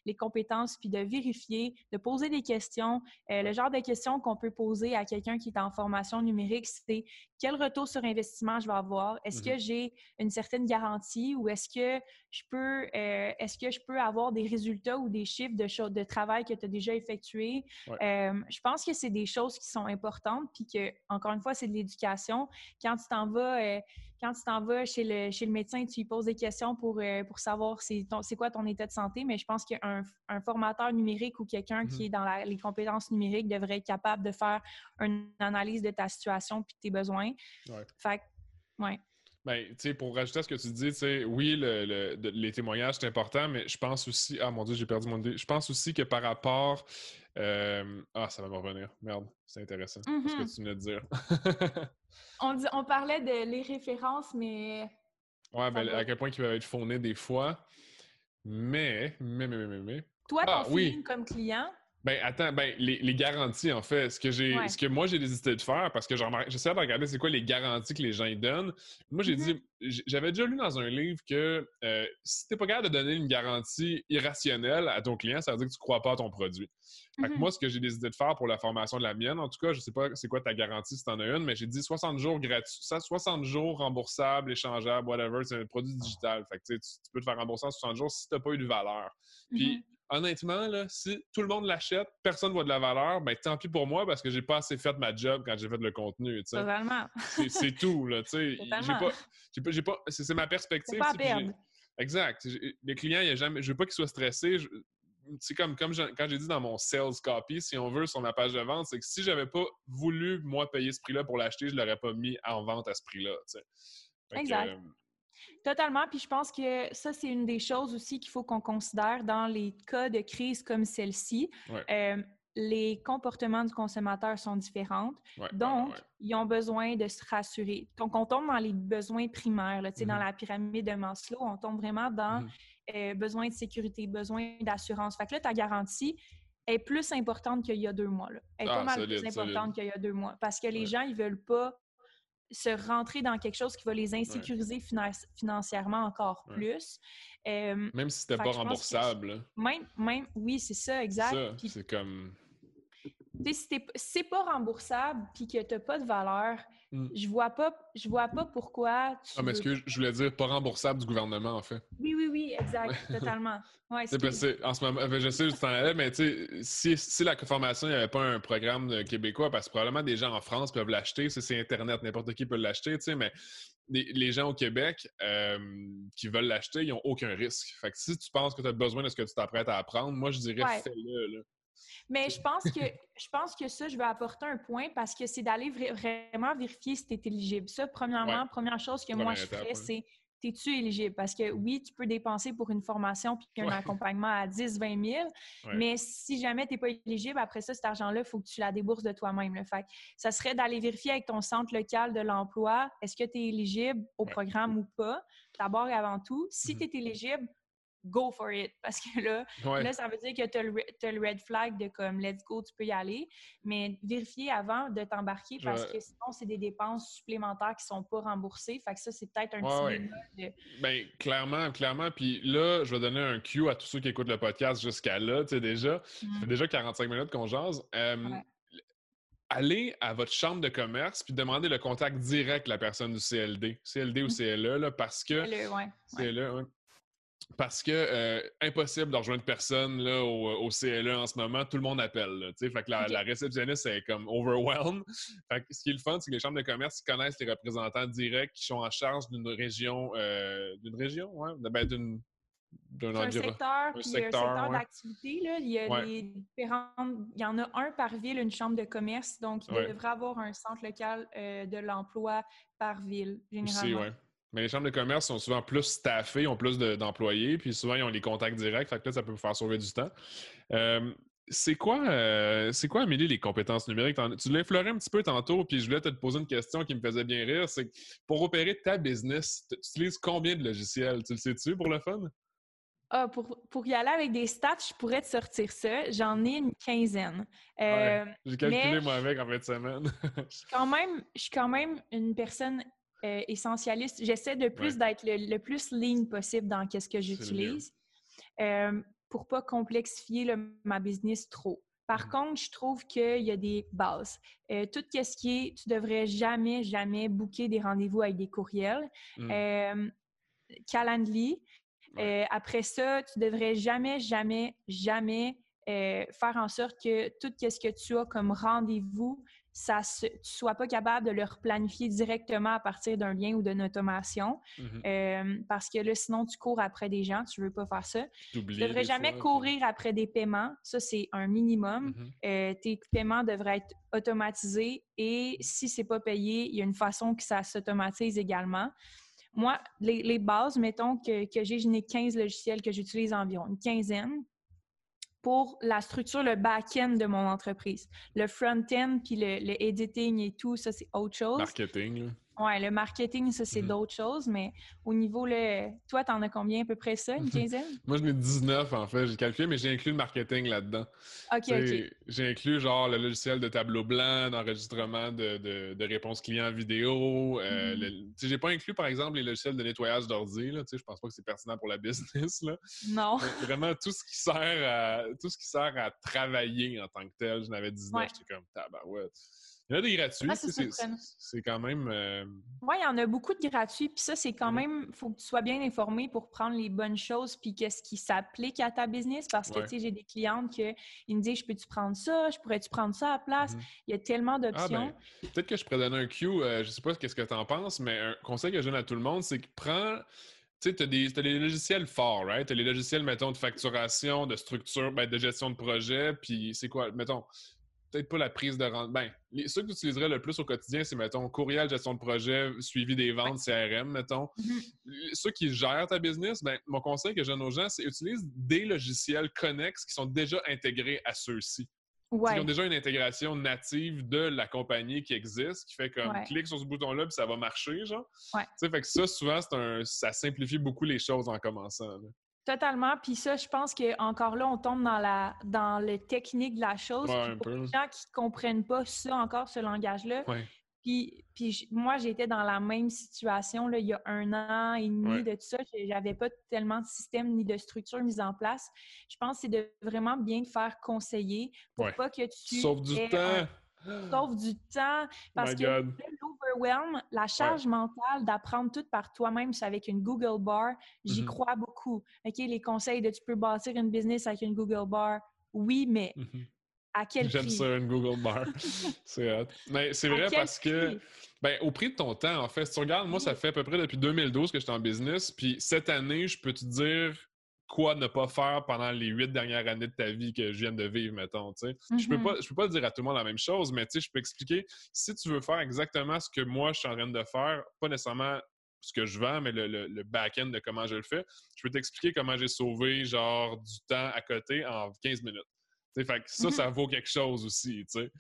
les compétences, puis de vérifier, de poser des questions. Euh, le genre de questions qu'on peut poser à quelqu'un qui est en formation numérique, c'est quel retour sur investissement je vais avoir? Est-ce que mhm. j'ai une certaine garantie ou est-ce que je peux euh, est-ce que je peux avoir des résultats ou des chiffres de, de travail que tu as déjà effectués? Euh, je pense que c'est des choses qui sont importantes, puis que, encore une fois, c'est de l'éducation. Quand tu t'en vas quand tu t'en vas chez le, chez le médecin, tu lui poses des questions pour, euh, pour savoir c'est quoi ton état de santé, mais je pense qu'un un formateur numérique ou quelqu'un qui mmh est dans les compétences numériques devrait être capable de faire une analyse de ta situation puis de tes besoins. Ouais. Fait ouais. Ben, tu sais, pour rajouter à ce que tu dis, tu sais, oui, le, les témoignages, c'est important, mais je pense aussi... Ah, mon Dieu, j'ai perdu mon idée. Je pense aussi que par rapport... Euh, ah, ça va me revenir. Merde, c'est intéressant. ce que mmh tu venais de dire. on, on parlait de les références, mais... Ouais, ben, à quel point ils peuvent être fournis des fois. Mais, mais, mais, mais, mais... Toi, ton ah, feeling comme client, ben, attends, ben, les, garanties, en fait, ce que j'ai, ce que moi j'ai décidé de faire, parce que j'essaie de regarder c'est quoi les garanties que les gens donnent. Moi, j'ai mm-hmm. dit, j'avais déjà lu dans un livre que euh, si t'es pas capable de donner une garantie irrationnelle à ton client, ça veut dire que tu crois pas à ton produit. Fait que mm-hmm. moi, ce que j'ai décidé de faire pour la formation de la mienne, en tout cas, je sais pas c'est quoi ta garantie si t'en as une, mais j'ai dit 60 jours gratuits, 60 jours remboursables, échangeables, whatever, c'est un produit digital. Fait que tu, tu peux te faire rembourser en 60 jours si t'as pas eu de valeur. Puis, mm-hmm honnêtement, là, si tout le monde l'achète, personne ne voit de la valeur, ben tant pis pour moi parce que j'ai pas assez fait ma job quand j'ai fait le contenu. Totalement. C'est tout. Là, j'ai pas, c'est ma perspective. Pas perdre. Exact. Les clients, y a jamais, je veux pas qu'ils soient stressés. C'est comme, comme quand j'ai dit dans mon sales copy, si on veut, sur ma page de vente, c'est que si j'avais pas voulu, moi, payer ce prix-là pour l'acheter, je l'aurais pas mis en vente à ce prix-là. Exact. Euh, Totalement. Puis je pense que ça, c'est une des choses aussi qu'il faut qu'on considère dans les cas de crise comme celle-ci. Euh, les comportements du consommateur sont différents. donc, ils ont besoin de se rassurer. Donc, on tombe dans les besoins primaires. Là, Dans mm-hmm. la pyramide de Maslow, on tombe vraiment dans euh, besoin de sécurité, besoin d'assurance. Fait que là, ta garantie est plus importante qu'il y a deux mois. Là. Elle est pas ah, mal plus importante qu'il y a deux mois. Parce que les gens, ils veulent pas se rentrer dans quelque chose qui va les insécuriser financièrement encore plus. même si c'était pas remboursable. Même, même, oui, c'est ça, exact. C'est comme. Si c'est pas remboursable puis que tu n'as pas de valeur, mm. je vois pas je vois pas pourquoi tu Ah mais ce que je voulais dire pas remboursable du gouvernement en fait. Oui oui oui, exact, totalement. Ouais, c'est en ce moment ben, je sais je t'en allais mais tu sais si, si la formation il n'y avait pas un programme québécois parce que probablement des gens en France peuvent l'acheter, c'est internet, n'importe qui peut l'acheter, tu sais mais les, gens au Québec euh, qui veulent l'acheter, ils n'ont aucun risque. Fait que si tu penses que tu as besoin de ce que tu t'apprêtes à apprendre, moi je dirais fais-le. Mais je pense que je pense que ça, je vais apporter un point parce que c'est d'aller vraiment vérifier si tu es éligible. Ça, premièrement, première chose que moi je ferais, c'est es-tu éligible? Parce que oui, tu peux dépenser pour une formation puis un accompagnement à 10, 20 000, mais si jamais tu n'es pas éligible, après ça, cet argent-là, il faut que tu la débourses de toi-même. Fait ça serait d'aller vérifier avec ton centre local de l'emploi, est-ce que tu es éligible au programme ou pas, d'abord et avant tout. Si mmh tu es éligible, go for it. Parce que là, là ça veut dire que tu as, le red flag de comme let's go, tu peux y aller. Mais vérifier avant de t'embarquer parce que sinon, c'est des dépenses supplémentaires qui ne sont pas remboursées. Fait que ça, c'est peut-être un petit de... Ben, clairement, clairement. Puis là, je vais donner un cue à tous ceux qui écoutent le podcast jusqu'à là. Tu sais, déjà, ça fait mmh. déjà 45 minutes qu'on jase. allez à votre chambre de commerce puis demandez le contact direct de la personne du CLD, CLD ou mmh. CLE, là, parce que. CLE, ouais. CLE, parce que euh, impossible de rejoindre personne là, au, CLE en ce moment, tout le monde appelle. fait que la, réceptionniste est comme overwhelmed. Fait ce qui est le fun, c'est que les chambres de commerce connaissent les représentants directs qui sont en charge d'une région, euh, d'une région, ouais, ben, d'une un secteur, un secteur d'activité. Il y a différentes... Il y en a un par ville, une chambre de commerce, donc il devrait avoir un centre local euh, de l'emploi par ville, généralement. Mais les chambres de commerce sont souvent plus staffées, ont plus d'employés, puis souvent ils ont les contacts directs, fait que là, ça peut vous faire sauver du temps. Euh, c'est quoi, euh, c'est quoi, Amélie, les compétences numériques? Tu l'as effleuré un petit peu tantôt, puis je voulais te poser une question qui me faisait bien rire. C'est pour opérer ta business, tu utilises combien de logiciels? Tu le sais-tu pour le fun? Ah, pour, pour, y aller avec des stats, je pourrais te sortir ça. J'en ai une quinzaine. Euh, j'ai calculé moi avec en fin de semaine. je, suis quand même, je suis quand même une personne euh, essentialiste. J'essaie de plus d'être le, plus lean possible dans ce que j'utilise euh, pour pas complexifier ma business trop. Par mmh. contre, je trouve qu'il y a des bases. Euh, tout ce qui est, tu devrais jamais, jamais booker des rendez-vous avec des courriels. Mmh. Calendly. après ça, tu devrais jamais, jamais, jamais faire en sorte que tout ce que tu as comme rendez-vous ça tu ne sois pas capable de le replanifier directement à partir d'un lien ou d'une automation. Mhm. Euh, parce que là, sinon, tu cours après des gens, tu ne veux pas faire ça. Tu ne devrais jamais courir après des paiements. Ça, c'est un minimum. Mhm. Euh, tes paiements devraient être automatisés et si ce n'est pas payé, il y a une façon que ça s'automatise également. Moi, les, bases, mettons que, que j'ai, je 15 logiciels que j'utilise environ, une quinzaine pour la structure, le back-end de mon entreprise. Le front-end, puis le, le, editing et tout, ça, c'est autre chose. Marketing. Oui, le marketing, ça, c'est mm-hmm. d'autres choses, mais au niveau, le... toi, t'en as combien à peu près ça, une quinzaine? Moi, j'en ai 19, en fait, j'ai calculé, mais j'ai inclus le marketing là-dedans. OK, OK. J'ai inclus, genre, le logiciel de tableau blanc, d'enregistrement de, de, de réponses clients vidéo. Euh, mm-hmm. J'ai pas inclus, par exemple, les logiciels de nettoyage d'ordi, je pense pas que c'est pertinent pour la business, là. Non. vraiment, tout ce qui sert à, tout ce qui sert à travailler en tant que tel, j'en avais 19, j'étais comme, tabarouette. Il y en a des gratuits. c'est quand même. Euh, oui, il y en a beaucoup de gratuits. Puis ça, c'est quand même. Il faut que tu sois bien informé pour prendre les bonnes choses. Puis qu'est-ce qui s'applique à ta business. Parce que, tu sais, j'ai des clientes qui me disent Je peux-tu prendre ça Je pourrais-tu prendre ça à la place? Mm-hmm. Il y a tellement ah, d'options. Ben, peut-être que je pourrais donner un cue. Euh, je ne sais pas ce que tu en penses, mais un conseil que je donne à tout le monde, c'est que prends. Tu sais, tu as, les logiciels forts, right? Tu as les logiciels, mettons, de facturation, de structure, ben, de gestion de projet. Puis c'est quoi, mettons, peut-être pas la prise de rendement. Ben, les, ceux que tu utiliserais le plus au quotidien, c'est, mettons, courriel, gestion de projet, suivi des ventes, CRM, mettons. Mm-hmm. Ceux qui gèrent ta business, ben, mon conseil que je donne aux gens, c'est utilise des logiciels connexes qui sont déjà intégrés à ceux-ci. Ils ont déjà une intégration native de la compagnie qui existe, qui fait comme clique sur ce bouton-là puis ça va marcher, genre. Ouais. Fait que ça, souvent, un, ça simplifie beaucoup les choses en commençant. Totalement. Puis ça, je pense qu'encore là, on tombe dans la dans le technique de la chose. pour les gens qui ne comprennent pas ça encore, ce langage-là, Puis, puis moi, j'étais dans la même situation là, il y a un an et demi de tout ça. J'avais pas tellement de système ni de structure mise en place. Je pense que c'est de vraiment bien te faire conseiller pour pas que tu... Sauve du temps! Sauve du temps. Parce que l'overwhelm, la charge mentale d'apprendre tout par toi-même, c'est avec une Google Bar, j'y mm-hmm. crois beaucoup. OK, les conseils de tu peux bâtir une business avec une Google Bar, oui, mais mm-hmm. à quel prix? J'aime ça, une Google Bar. c'est Mais c'est vrai parce que, ben, au prix de ton temps, en fait, si tu regardes, moi, ça fait à peu près depuis 2012 que je suis en business, puis cette année, je peux te dire quoi ne pas faire pendant les huit dernières années de ta vie que je viens de vivre, mettons. Je ne peux, mm-hmm. peux, pas dire à tout le monde la même chose, mais je peux expliquer si tu veux faire exactement ce que moi je suis en train de faire, pas nécessairement ce que je vends, mais le, le, back-end de comment je le fais, je peux t'expliquer comment j'ai sauvé genre du temps à côté en 15 minutes. Fait que ça, mm-hmm. ça vaut quelque chose aussi. sais.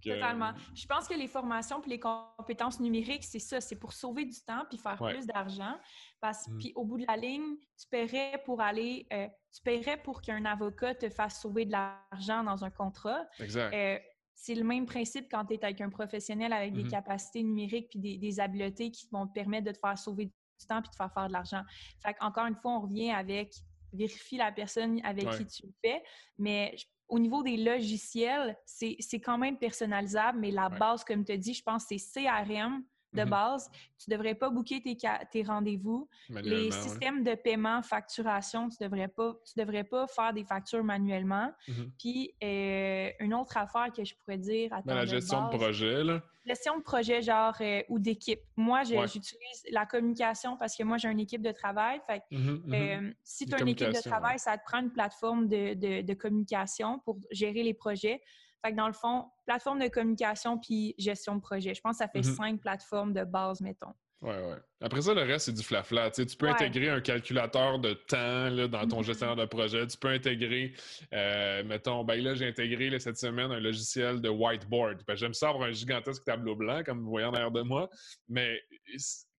Totalement. Je pense que les formations et les compétences numériques, c'est ça, c'est pour sauver du temps puis faire plus d'argent. Parce puis au bout de la ligne, tu paierais pour aller, euh, tu paierais pour qu'un avocat te fasse sauver de l'argent dans un contrat. Exact. Euh, c'est le même principe quand tu es avec un professionnel avec des mmh capacités numériques puis des, habiletés qui vont te permettre de te faire sauver du temps puis de faire faire de l'argent. Fait encore une fois, on revient avec vérifie la personne avec qui tu le fais, mais au niveau des logiciels, c'est quand même personnalisable, mais la base, comme tu as dit, je pense c'est CRM de mmh base. Tu ne devrais pas booker tes, tes rendez-vous. Les systèmes de paiement, facturation, tu ne devrais, pas, tu devrais pas faire des factures manuellement. Mmh Puis, euh, une autre affaire que je pourrais dire à La gestion de, projet, là. Gestion de projet, genre, euh, ou d'équipe. Moi, j'utilise la communication parce que moi, j'ai une équipe de travail. Fait mmh euh, si tu as une équipe de travail, ça te prend une plateforme de, de, de communication pour gérer les projets. Fait que dans le fond, plateforme de communication puis gestion de projet. Je pense que ça fait mm-hmm. cinq plateformes de base, mettons. Oui, oui. Après ça, le reste, c'est du flafla. Tu, peux intégrer un calculateur de temps là, dans ton gestionnaire de projet. Tu peux intégrer, euh, mettons, ben là, j'ai intégré cette semaine un logiciel de whiteboard. Ben, j'aime ça avoir un gigantesque tableau blanc, comme vous voyez en arrière de moi. Mais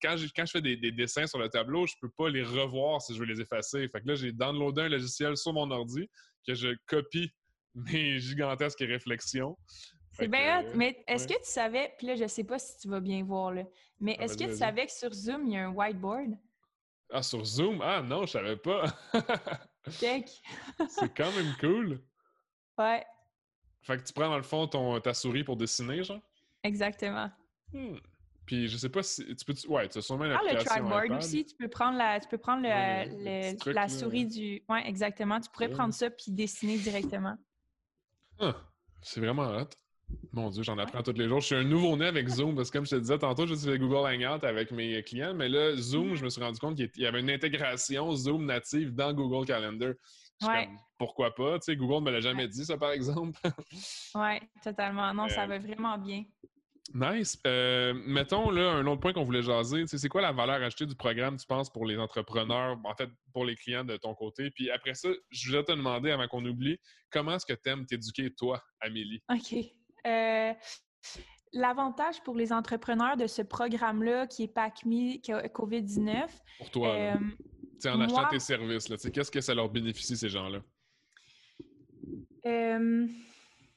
quand je, quand je fais des, des, dessins sur le tableau, je peux pas les revoir si je veux les effacer. Fait que là, j'ai downloadé un logiciel sur mon ordi que je copie mes gigantesques réflexions. C'est bien mais est-ce que tu savais, puis là, je sais pas si tu vas bien voir, là, mais ah, est-ce que tu savais que sur Zoom, il y a un whiteboard? Ah, sur Zoom? Ah non, je savais pas. Check. c'est quand même cool. Ouais. Fait que tu prends dans le fond ton, ta souris pour dessiner, genre? Exactement. Hmm. Puis je sais pas si tu peux. Ouais, tu as sûrement une Ah, le trackboard aussi, tu peux prendre la, tu peux prendre le, la souris du. Ouais, exactement. Tu pourrais prendre ça puis dessiner directement. Ah, c'est vraiment hot. Mon Dieu, j'en apprends tous les jours. Je suis un nouveau-né avec Zoom parce que, comme je te disais tantôt, j'utilisais Google Hangout avec mes clients, mais là, Zoom, je me suis rendu compte qu'il y avait une intégration Zoom native dans Google Calendar. Ouais. pourquoi pas? Tu sais, Google ne me l'a jamais dit, ça, par exemple. oui, totalement. Non, ça va vraiment bien. Nice. Euh, mettons là un autre point qu'on voulait jaser. C'est quoi la valeur ajoutée du programme, tu penses, pour les entrepreneurs, en fait, pour les clients de ton côté? Puis après ça, je voulais te demander, avant qu'on oublie, comment est-ce que tu aimes t'éduquer, toi, Amélie? OK. Euh, l'avantage pour les entrepreneurs de ce programme-là, qui est PACMI COVID-19. Pour toi, euh, en achetant tes services, qu'est-ce que ça leur bénéficie, ces gens-là?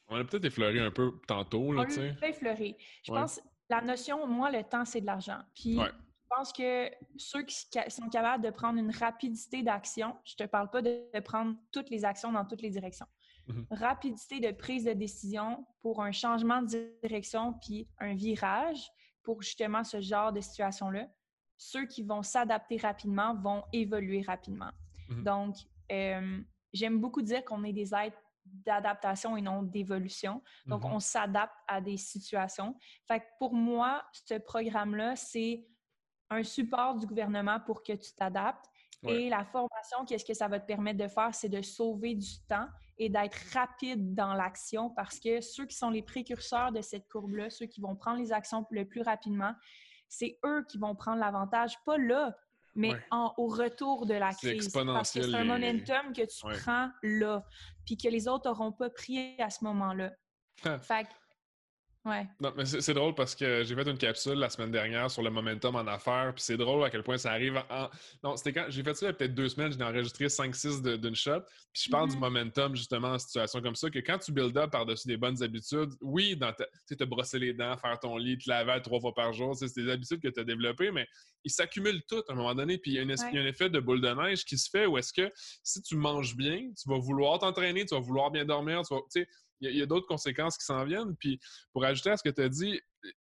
On a peut-être effleuré un peu tantôt. Là, on a effleuré. Je pense la notion, moi, le temps, c'est de l'argent. Puis je pense que ceux qui sont capables de prendre une rapidité d'action, je te parle pas de prendre toutes les actions dans toutes les directions. Mhm. Rapidité de prise de décision pour un changement de direction puis un virage pour justement ce genre de situation-là. Ceux qui vont s'adapter rapidement vont évoluer rapidement. Mhm. Donc, euh, j'aime beaucoup dire qu'on est des êtres d'adaptation et non d'évolution. Donc, mm-hmm. on s'adapte à des situations. Fait que pour moi, ce programme-là, c'est un support du gouvernement pour que tu t'adaptes. Et la formation, qu'est-ce que ça va te permettre de faire? C'est de sauver du temps et d'être rapide dans l'action parce que ceux qui sont les précurseurs de cette courbe-là, ceux qui vont prendre les actions le plus rapidement, c'est eux qui vont prendre l'avantage, pas là, mais au retour de la crise. Parce que c'est un momentum que tu prends là, puis que les autres n'auront pas pris à ce moment-là. fait Ouais. Non, mais c'est drôle parce que j'ai fait une capsule la semaine dernière sur le momentum en affaires, puis c'est drôle à quel point ça arrive en. Non, c'était quand. J'ai fait ça il y a peut-être deux semaines, j'ai enregistré 5-6 d'une shot, puis je parle du Mhm. momentum justement en situation comme ça, que quand tu build up par-dessus des bonnes habitudes, oui, dans ta... tu sais, te brosser les dents, faire ton lit, te laver trois fois par jour, c'est des habitudes que tu as développées, mais ils s'accumulent toutes à un moment donné, puis il y, es- Ouais. y a un effet de boule de neige qui se fait où est-ce que si tu manges bien, tu vas vouloir t'entraîner, tu vas vouloir bien dormir, tu vas. Il y a- d'autres conséquences qui s'en viennent. Puis pour ajouter à ce que tu as dit,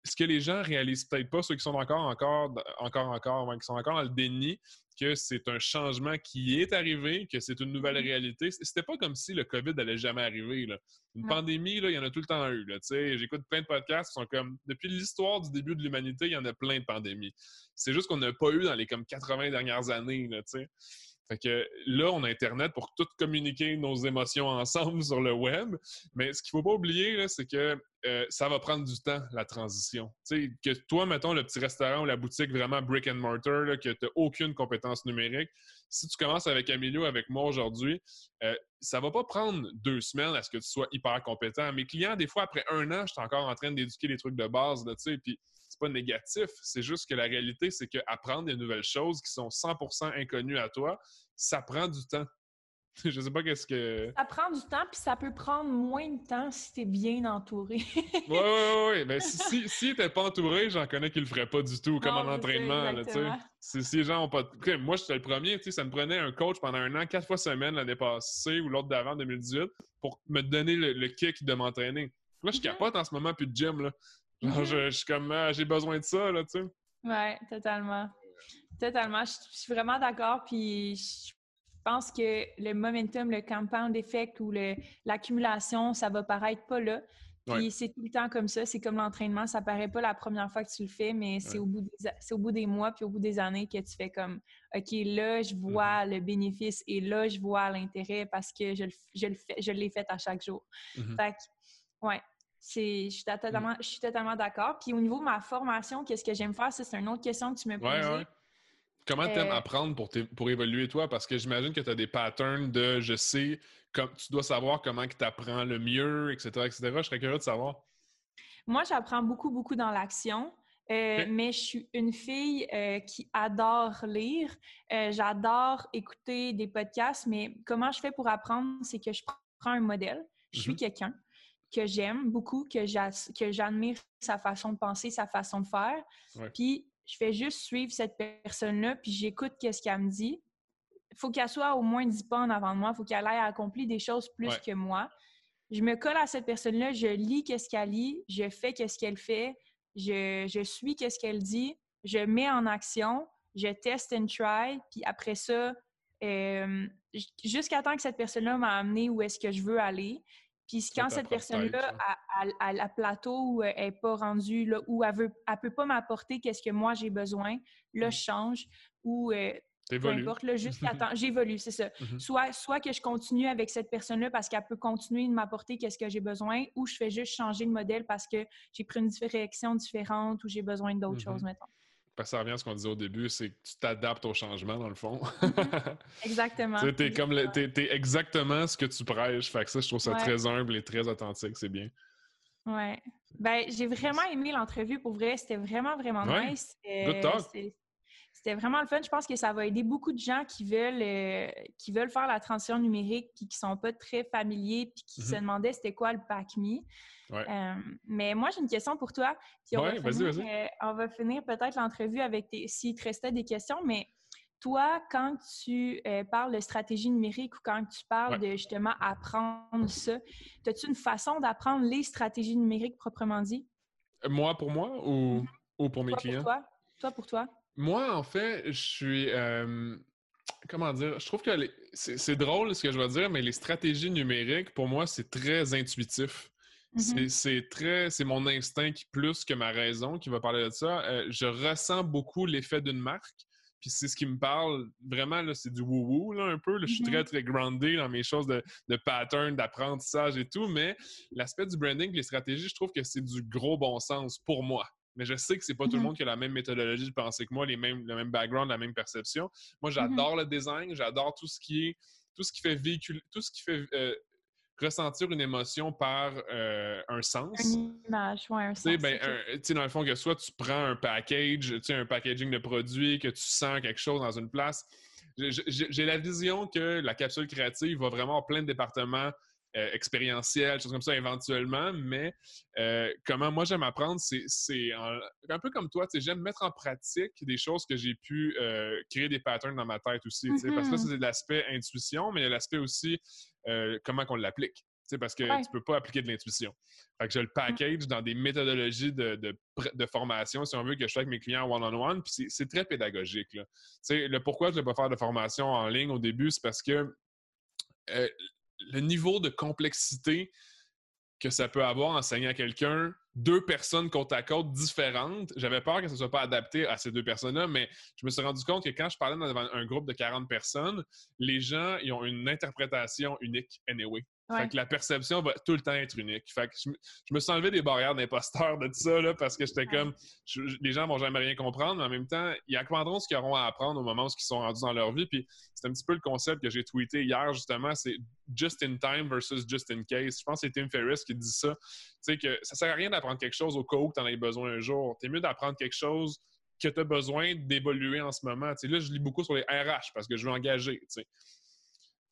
ce que les gens réalisent peut-être pas, ceux qui sont encore, encore, encore, encore, qui sont encore dans le déni, que c'est un changement qui est arrivé, que c'est une nouvelle Mhm. réalité. C'était pas comme si le COVID allait jamais arriver. là. Une Non. pandémie, là, il y en a tout le temps eu. J'écoute plein de podcasts qui sont comme depuis l'histoire du début de l'humanité, il y en a plein de pandémies. C'est juste qu'on n'a pas eu dans les comme 80 dernières années. Là, tu sais. Fait que là, on a Internet pour tout communiquer nos émotions ensemble sur le web. Mais ce qu'il faut pas oublier, c'est que euh, ça va prendre du temps, la transition. Tu sais, que toi, mettons, le petit restaurant ou la boutique vraiment brick and mortar, que tu n'as aucune compétence numérique, si tu commences avec Emilio, avec moi aujourd'hui, euh, ça va pas prendre deux semaines à ce que tu sois hyper compétent. Mes clients, des fois, après un an, je suis encore en train d'éduquer les trucs de base, tu sais, puis c'est pas négatif, c'est juste que la réalité, c'est qu'apprendre des nouvelles choses qui sont 100% inconnues à toi, ça prend du temps. Je sais pas qu'est-ce que... Ça prend du temps, puis ça peut prendre moins de temps si tu es bien entouré. Oui, oui, oui. Ben, si si, si t'es pas entouré, j'en connais qui le feraient pas du tout, comme Non, en entraînement. Là, si, si les gens ont pas... Ok, moi, j'étais le premier, tu sais, ça me prenait un coach pendant un an, quatre fois semaine l'année passée ou l'autre d'avant, 2018, pour me donner le, le kick de m'entraîner. Là, je Mhm. capote en ce moment, plus de gym. Là. Genre, Mhm. je, je suis comme, ah, j'ai besoin de ça, là, tu sais. Ouais, totalement. Totalement. Je je suis vraiment d'accord. Puis je pense que le momentum, le compound effect ou le- l'accumulation, ça va paraître pas là. Puis Ouais. c'est tout le temps comme ça. C'est comme l'entraînement. Ça paraît pas la première fois que tu le fais, mais c'est Ouais. au, bout des, au bout des mois puis au bout des années que tu fais comme OK, là, je vois le bénéfice et là, je vois l'intérêt parce que je, je, le fais, je l'ai fait à chaque jour. Mhm. Fait que, ouais. C'est, je, suis totalement, je suis totalement d'accord. Puis au niveau de ma formation, qu'est-ce que j'aime faire? Ça, c'est une autre question que tu me posais. ouais. Comment t'aimes Euh, apprendre pour, pour évoluer toi? Parce que j'imagine que tu as des patterns de je sais, comme tu dois savoir comment tu apprends le mieux, etc., etc. Je serais curieux de savoir. Moi, j'apprends beaucoup, beaucoup dans l'action. Euh. Mais je suis une fille euh, qui adore lire. J'adore écouter des podcasts, mais comment je fais pour apprendre, c'est que je prends un modèle. Je suis Mhm. quelqu'un que j'aime beaucoup, que j'admire sa façon de penser, sa façon de faire. Ouais. Puis je fais juste suivre cette personne-là, puis j'écoute qu'est-ce qu'elle me dit. Il faut qu'elle soit au moins 10 pas en avant de moi. Il faut qu'elle ait accompli des choses plus Ouais. que moi. Je me colle à cette personne-là, je lis qu'est-ce qu'elle lit, je fais qu'est-ce qu'elle fait, je, je suis qu'est-ce qu'elle dit, je mets en action, je teste and try, puis après ça, euh, jusqu'à temps que cette personne-là m'a amené où est-ce que je veux aller. Puis quand cette personne-là, à, la plateau où elle n'est pas rendue, là, où elle ne elle peut pas m'apporter qu'est-ce que moi j'ai besoin, là, Mm. je change. Ou euh, peu importe, là, jusqu'à temps, j'évolue, c'est ça. Mhm. Soit, soit que je continue avec cette personne-là parce qu'elle peut continuer de m'apporter qu'est-ce que j'ai besoin, ou je fais juste changer de modèle parce que j'ai pris une direction différente ou j'ai besoin d'autres Mhm. choses, mettons. Parce que ça revient à ce qu'on disait au début, c'est que tu t'adaptes au changement, dans le fond. Exactement. Tu t'es comme le- t'es exactement ce que tu prêches. Fait que ça, je trouve ça Ouais. très humble et très authentique. C'est bien. Ouais. Ben, j'ai vraiment aimé l'entrevue pour vrai. C'était vraiment, vraiment Ouais. nice. Good talk. C'était- vraiment le fun. Je pense que ça va aider beaucoup de gens qui veulent, euh, qui veulent faire la transition numérique puis qui sont pas très familiers puis qui Mhm. se demandaient c'était quoi le PACMI. Ouais. Euh, mais moi, j'ai une question pour toi. Puis on, Ouais, va, vas-y, finir, vas-y. euh, on va finir peut-être l'entrevue avec tes, s'il te restait des questions, mais toi, quand tu euh, parles de stratégie numérique ou quand tu parles de justement apprendre ça, as-tu une façon d'apprendre les stratégies numériques proprement dit? Moi pour moi ou, ou pour mes Toi clients? pour toi? Toi pour toi? Moi, en fait, je suis. euh, comment dire? Je trouve que les- c'est drôle ce que je vais dire, mais les stratégies numériques, pour moi, c'est très intuitif. Mhm. C'est- C'est très, c'est mon instinct qui plus que ma raison qui va parler de ça. Euh, je ressens beaucoup l'effet d'une marque, puis c'est ce qui me parle vraiment là, c'est du woo-woo là un peu. là. Je suis Mhm. très très groundé dans mes choses de, de pattern, d'apprentissage et tout, mais l'aspect du branding, les stratégies, je trouve que c'est du gros bon sens pour moi. Mais je sais que c'est pas tout le Mhm. monde qui a la même méthodologie de pensée que moi, les mêmes, le même background, la même perception. Moi, Mhm. j'adore le design, j'adore tout ce qui est, tout ce qui fait véhicule, tout ce qui fait euh, ressentir une émotion par euh, un sens. Une image, ouais, un sens. Ben, dans le fond, que soit tu prends un package, un packaging de produits, que tu sens quelque chose dans une place. J'ai la vision que la capsule créative va vraiment avoir plein de départements euh, expérientiels, choses comme ça éventuellement, mais euh, comment moi j'aime apprendre, c'est un peu comme toi, j'aime mettre en pratique des choses que j'ai pu créer des patterns dans ma tête aussi, parce que ça, mm-hmm. c'est de l'aspect intuition, mais il y a l'aspect aussi euh, comment qu'on l'applique. Parce que tu ne peux pas appliquer de l'intuition. Fait que je le package dans des méthodologies de, de, formation, si on veut, que je fais avec mes clients one-on-one, puis c'est très pédagogique. Là. Le pourquoi je ne vais pas faire de formation en ligne au début, c'est parce que euh, le niveau de complexité que ça peut avoir enseigner à quelqu'un deux personnes côte à côte différentes. J'avais peur que ça ne soit pas adapté à ces deux personnes-là, mais je me suis rendu compte que quand je parlais devant un groupe de 40 personnes, les gens ils ont une interprétation unique anyway. Fait que la perception va tout le temps être unique. Fait que je, me suis enlevé des barrières d'imposteur de tout ça, là, parce que j'étais comme, les gens vont jamais rien comprendre, mais en même temps, ils apprendront ce qu'ils auront à apprendre au moment où ils sont rendus dans leur vie. Puis c'est un petit peu le concept que j'ai tweeté hier, justement, c'est just in time versus just in case. Je pense que c'est Tim Ferriss qui dit ça. Tu sais, que ça sert à rien d'apprendre quelque chose au cas où tu en as besoin un jour. C'est mieux d'apprendre quelque chose que tu as besoin d'évoluer en ce moment. Tu sais, là, je lis beaucoup sur les RH parce que je veux engager. Tu sais.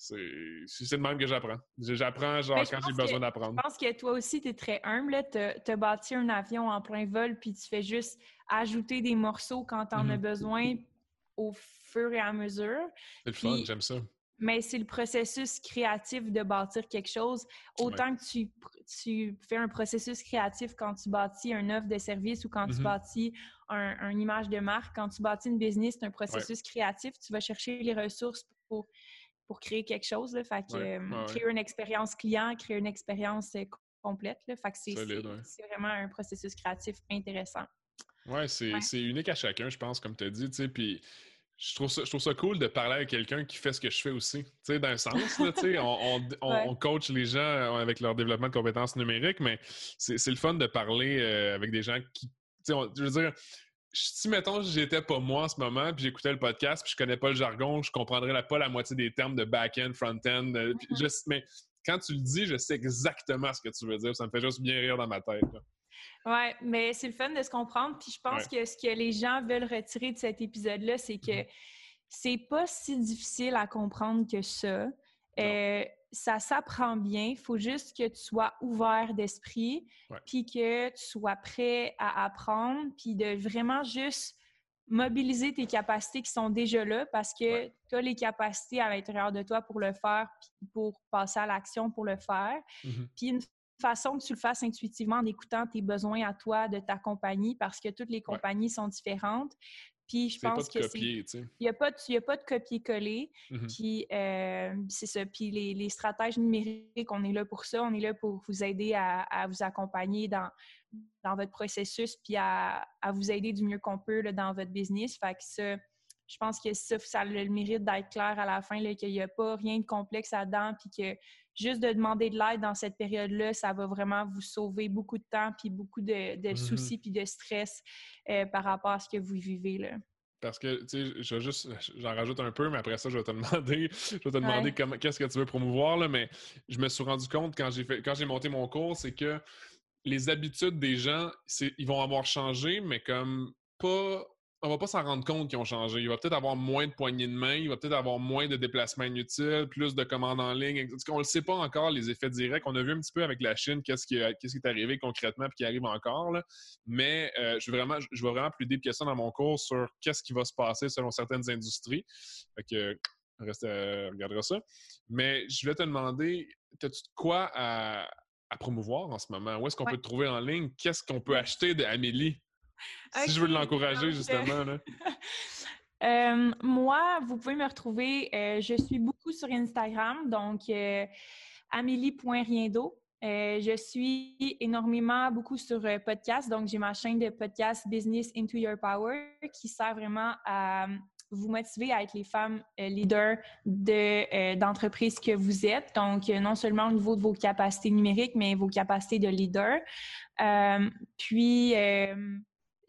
C'est le même que j'apprends. J'apprends genre quand j'ai besoin d'apprendre. Je pense que toi aussi, tu es très humble. Tu as bâti un avion en plein vol, puis tu fais juste ajouter des morceaux quand tu en as mm-hmm. besoin au fur et à mesure. C'est le fun, j'aime ça. Mais c'est le processus créatif de bâtir quelque chose. Autant que tu, tu, fais un processus créatif quand tu bâtis un offre de service ou quand tu mm-hmm. bâtis un, une image de marque, quand tu bâtis une business, c'est un processus créatif. Tu vas chercher les ressources pour pour créer quelque chose. Là, fait que, créer une expérience client, créer une expérience complète. Là, fait que c'est, vraiment un processus créatif intéressant. Oui, c'est, unique à chacun, je pense, comme tu as dit. Puis je trouve, ça, je trouve ça cool de parler avec quelqu'un qui fait ce que je fais aussi. D'un sens, là, on, on, on, coach les gens avec leur développement de compétences numériques, mais c'est, le fun de parler avec des gens qui. je veux dire, si, mettons, j'étais pas moi en ce moment, puis j'écoutais le podcast, puis je connais pas le jargon, je comprendrais pas la moitié des termes de back-end, front-end. Euh, mm-hmm. mais quand tu le dis, je sais exactement ce que tu veux dire. Ça me fait juste bien rire dans ma tête. Oui, mais c'est le fun de se comprendre. Puis je pense que ce que les gens veulent retirer de cet épisode-là, c'est que mm-hmm. c'est pas si difficile à comprendre que ça. Euh, ça s'apprend bien. Il faut juste que tu sois ouvert d'esprit, puis que tu sois prêt à apprendre, puis de vraiment juste mobiliser tes capacités qui sont déjà là parce que tu as les capacités à l'intérieur de toi pour le faire, puis pour passer à l'action pour le faire. Mm-hmm. Puis une façon que tu le fasses intuitivement en écoutant tes besoins à toi de ta compagnie parce que toutes les compagnies sont différentes. Puis je pense que c'est. Il n'y a, pas de copier-coller. Mmh puis euh, c'est ça. Puis les, stratèges numériques, on est là pour ça. On est là pour vous aider à, vous accompagner dans, dans votre processus, puis à, vous aider du mieux qu'on peut dans votre business. Fait que ça, je pense que ça, ça a le mérite d'être clair à la fin, qu'il n'y a pas rien de complexe là-dedans, puis que juste de demander de l'aide dans cette période-là, ça va vraiment vous sauver beaucoup de temps, puis beaucoup de, de mm-hmm. soucis, puis de stress euh, par rapport à ce que vous vivez. Là. Parce que, tu sais, je juste, j'en rajoute un peu, mais après ça, je vais te demander, je vais te demander qu'est-ce que tu veux promouvoir, là, mais je me suis rendu compte quand j'ai fait, quand j'ai monté mon cours, c'est que les habitudes des gens, ils vont avoir changé, mais comme pas on va pas s'en rendre compte qu'ils ont changé. Il va peut-être avoir moins de poignées de main, il va peut-être avoir moins de déplacements inutiles, plus de commandes en ligne. On ne sait pas encore les effets directs. On a vu un petit peu avec la Chine qu'est-ce qui, est arrivé concrètement et qui arrive encore. Mais euh, je, veux vraiment, je vraiment plus deep que ça dans mon cours sur qu'est-ce qui va se passer selon certaines industries. Fait que, reste, euh, regardera ça. Mais je voulais te demander, as-tu de quoi à, promouvoir en ce moment? Où est-ce qu'on peut te trouver en ligne? Qu'est-ce qu'on peut acheter si je veux l'encourager, justement. Là. Euh, moi, vous pouvez me retrouver, euh, je suis beaucoup sur Instagram, donc euh, amélie.riendo. je suis énormément beaucoup sur podcast, donc j'ai ma chaîne de podcast Business Into Your Power qui sert vraiment à vous motiver à être les femmes leaders d'entreprise que vous êtes. Donc, non seulement au niveau de vos capacités numériques, mais vos capacités de leader. puis,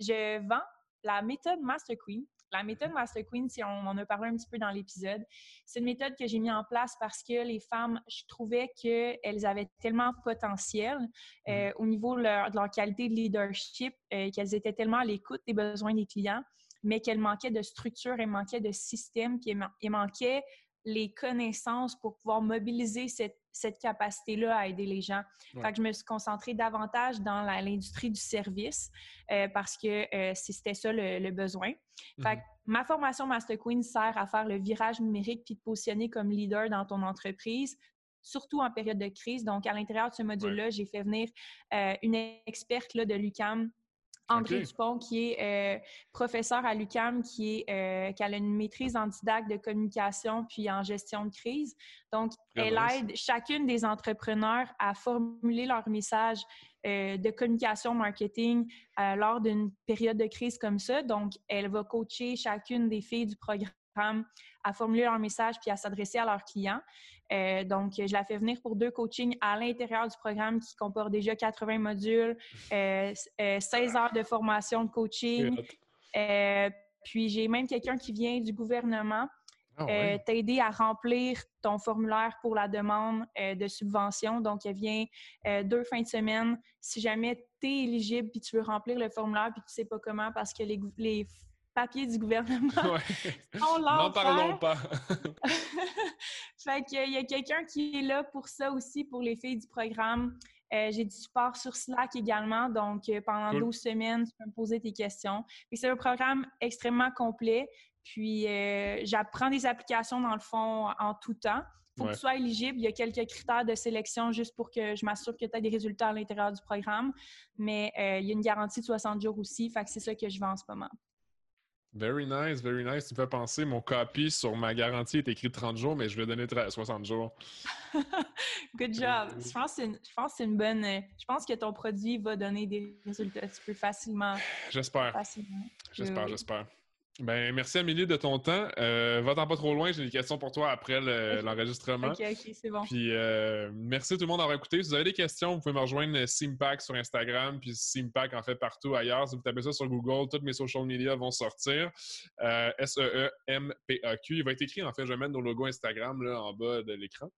je vends la méthode Master Queen. la méthode Master Queen, si on en a parlé un petit peu dans l'épisode, c'est une méthode que j'ai mis en place parce que les femmes, je trouvais qu'elles avaient tellement de potentiel euh, mm-hmm. au niveau de leur, qualité de leadership, euh, qu'elles étaient tellement à l'écoute des besoins des clients, mais qu'elles manquaient de structure, elles manquaient de système, puis elles manquaient les connaissances pour pouvoir mobiliser cette, cette capacité-là à aider les gens. Fait que je me suis concentrée davantage dans l'industrie du service euh, parce que euh, c'était ça le, besoin. Fait que mhm. ma formation Master Queen sert à faire le virage numérique puis de positionner comme leader dans ton entreprise, surtout en période de crise. Donc, à l'intérieur de ce module-là, j'ai fait venir euh, une experte là, de l'UCAM André Dupont, qui est euh, professeur à l'UCAM, qui, est, euh, qui a une maîtrise en didacte de communication puis en gestion de crise. Donc, elle aide chacune des entrepreneurs à formuler leur message euh, de communication marketing lors d'une période de crise comme ça. Donc, elle va coacher chacune des filles du programme à formuler leur message puis à s'adresser à leurs clients. Euh, donc, je la fais venir pour deux coachings à l'intérieur du programme qui comporte déjà 80 modules, 16 euh, euh, heures de formation de coaching. puis, j'ai même quelqu'un qui vient du gouvernement ah t'aider à remplir ton formulaire pour la demande de subvention. Donc, elle vient deux fins de semaine. Si jamais tu es éligible puis tu veux remplir le formulaire puis tu sais pas comment parce que les, les papier du gouvernement. N'en parlons pas. fait qu'il y a quelqu'un qui est là pour ça aussi, pour les filles du programme. Euh, j'ai du support sur Slack également, donc euh, pendant 12 semaines, tu peux me poser tes questions. C'est un programme extrêmement complet, puis euh, j'apprends des applications dans le fond en tout temps. Il faut que tu sois éligible. Il y a quelques critères de sélection juste pour que je m'assure que tu as des résultats à l'intérieur du programme, mais il y a une garantie de 60 jours aussi, fait que c'est ça que je vends en ce moment. Very nice, very nice. Tu me fais penser, mon copy sur ma garantie est écrit 30 jours, mais je vais donner 60 jours. Good job. Je pense, que c'est une bonne. Je pense que ton produit va donner des résultats tu peux facilement. J'espère. J'espère, j'espère. Ben, merci Amélie de ton temps. Euh, Va-t'en pas trop loin, j'ai des questions pour toi après l'enregistrement. ok, ok, c'est bon. Puis euh, merci tout le monde d'avoir écouté. Si vous avez des questions, vous pouvez me rejoindre Simpack sur Instagram, puis Simpack en fait partout ailleurs. Si vous tapez ça sur Google, toutes mes social media vont sortir. Euh, S-E-E-M-P-A-Q. Il va être écrit en fait, je vais mettre nos logos Instagram là, en bas de l'écran.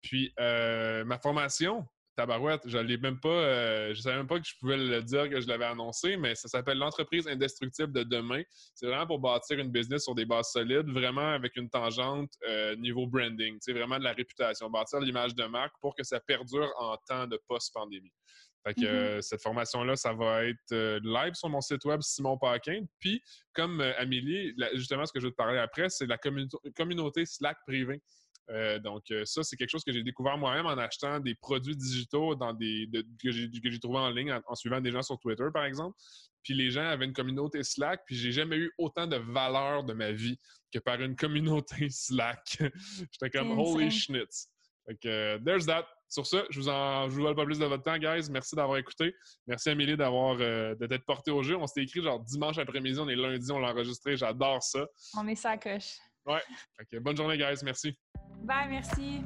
Puis euh, ma formation, tabarouette, je l'ai même pas, euh, je savais même pas que je pouvais le dire que je l'avais annoncé, mais ça s'appelle l'entreprise indestructible de demain. C'est vraiment pour bâtir une business sur des bases solides, vraiment avec une tangente euh, niveau branding, c'est vraiment de la réputation, bâtir l'image de marque pour que ça perdure en temps de post-pandémie. Fait que mm-hmm. euh, cette formation-là, ça va être live sur mon site web Simon Paquin. Puis, comme Amélie, justement, ce que je vais te parler après, c'est la communauté Slack privée. Euh, donc, euh, ça, c'est quelque chose que j'ai découvert moi-même en achetant des produits digitaux dans des, que j'ai trouvé en ligne en, suivant des gens sur Twitter, par exemple. Puis les gens avaient une communauté Slack, puis j'ai jamais eu autant de valeur de ma vie que par une communauté Slack. J'étais comme holy schnitz. Fait que, euh, there's that. Sur ce, je vous en je vous vole pas plus de votre temps, guys. Merci d'avoir écouté. Merci Amélie d'avoir d'être porté au jeu. On s'était écrit genre dimanche après-midi, on est lundi, on l'a enregistré. J'adore ça. On est ça Ouais. bonne journée, guys. Merci. Bye, merci.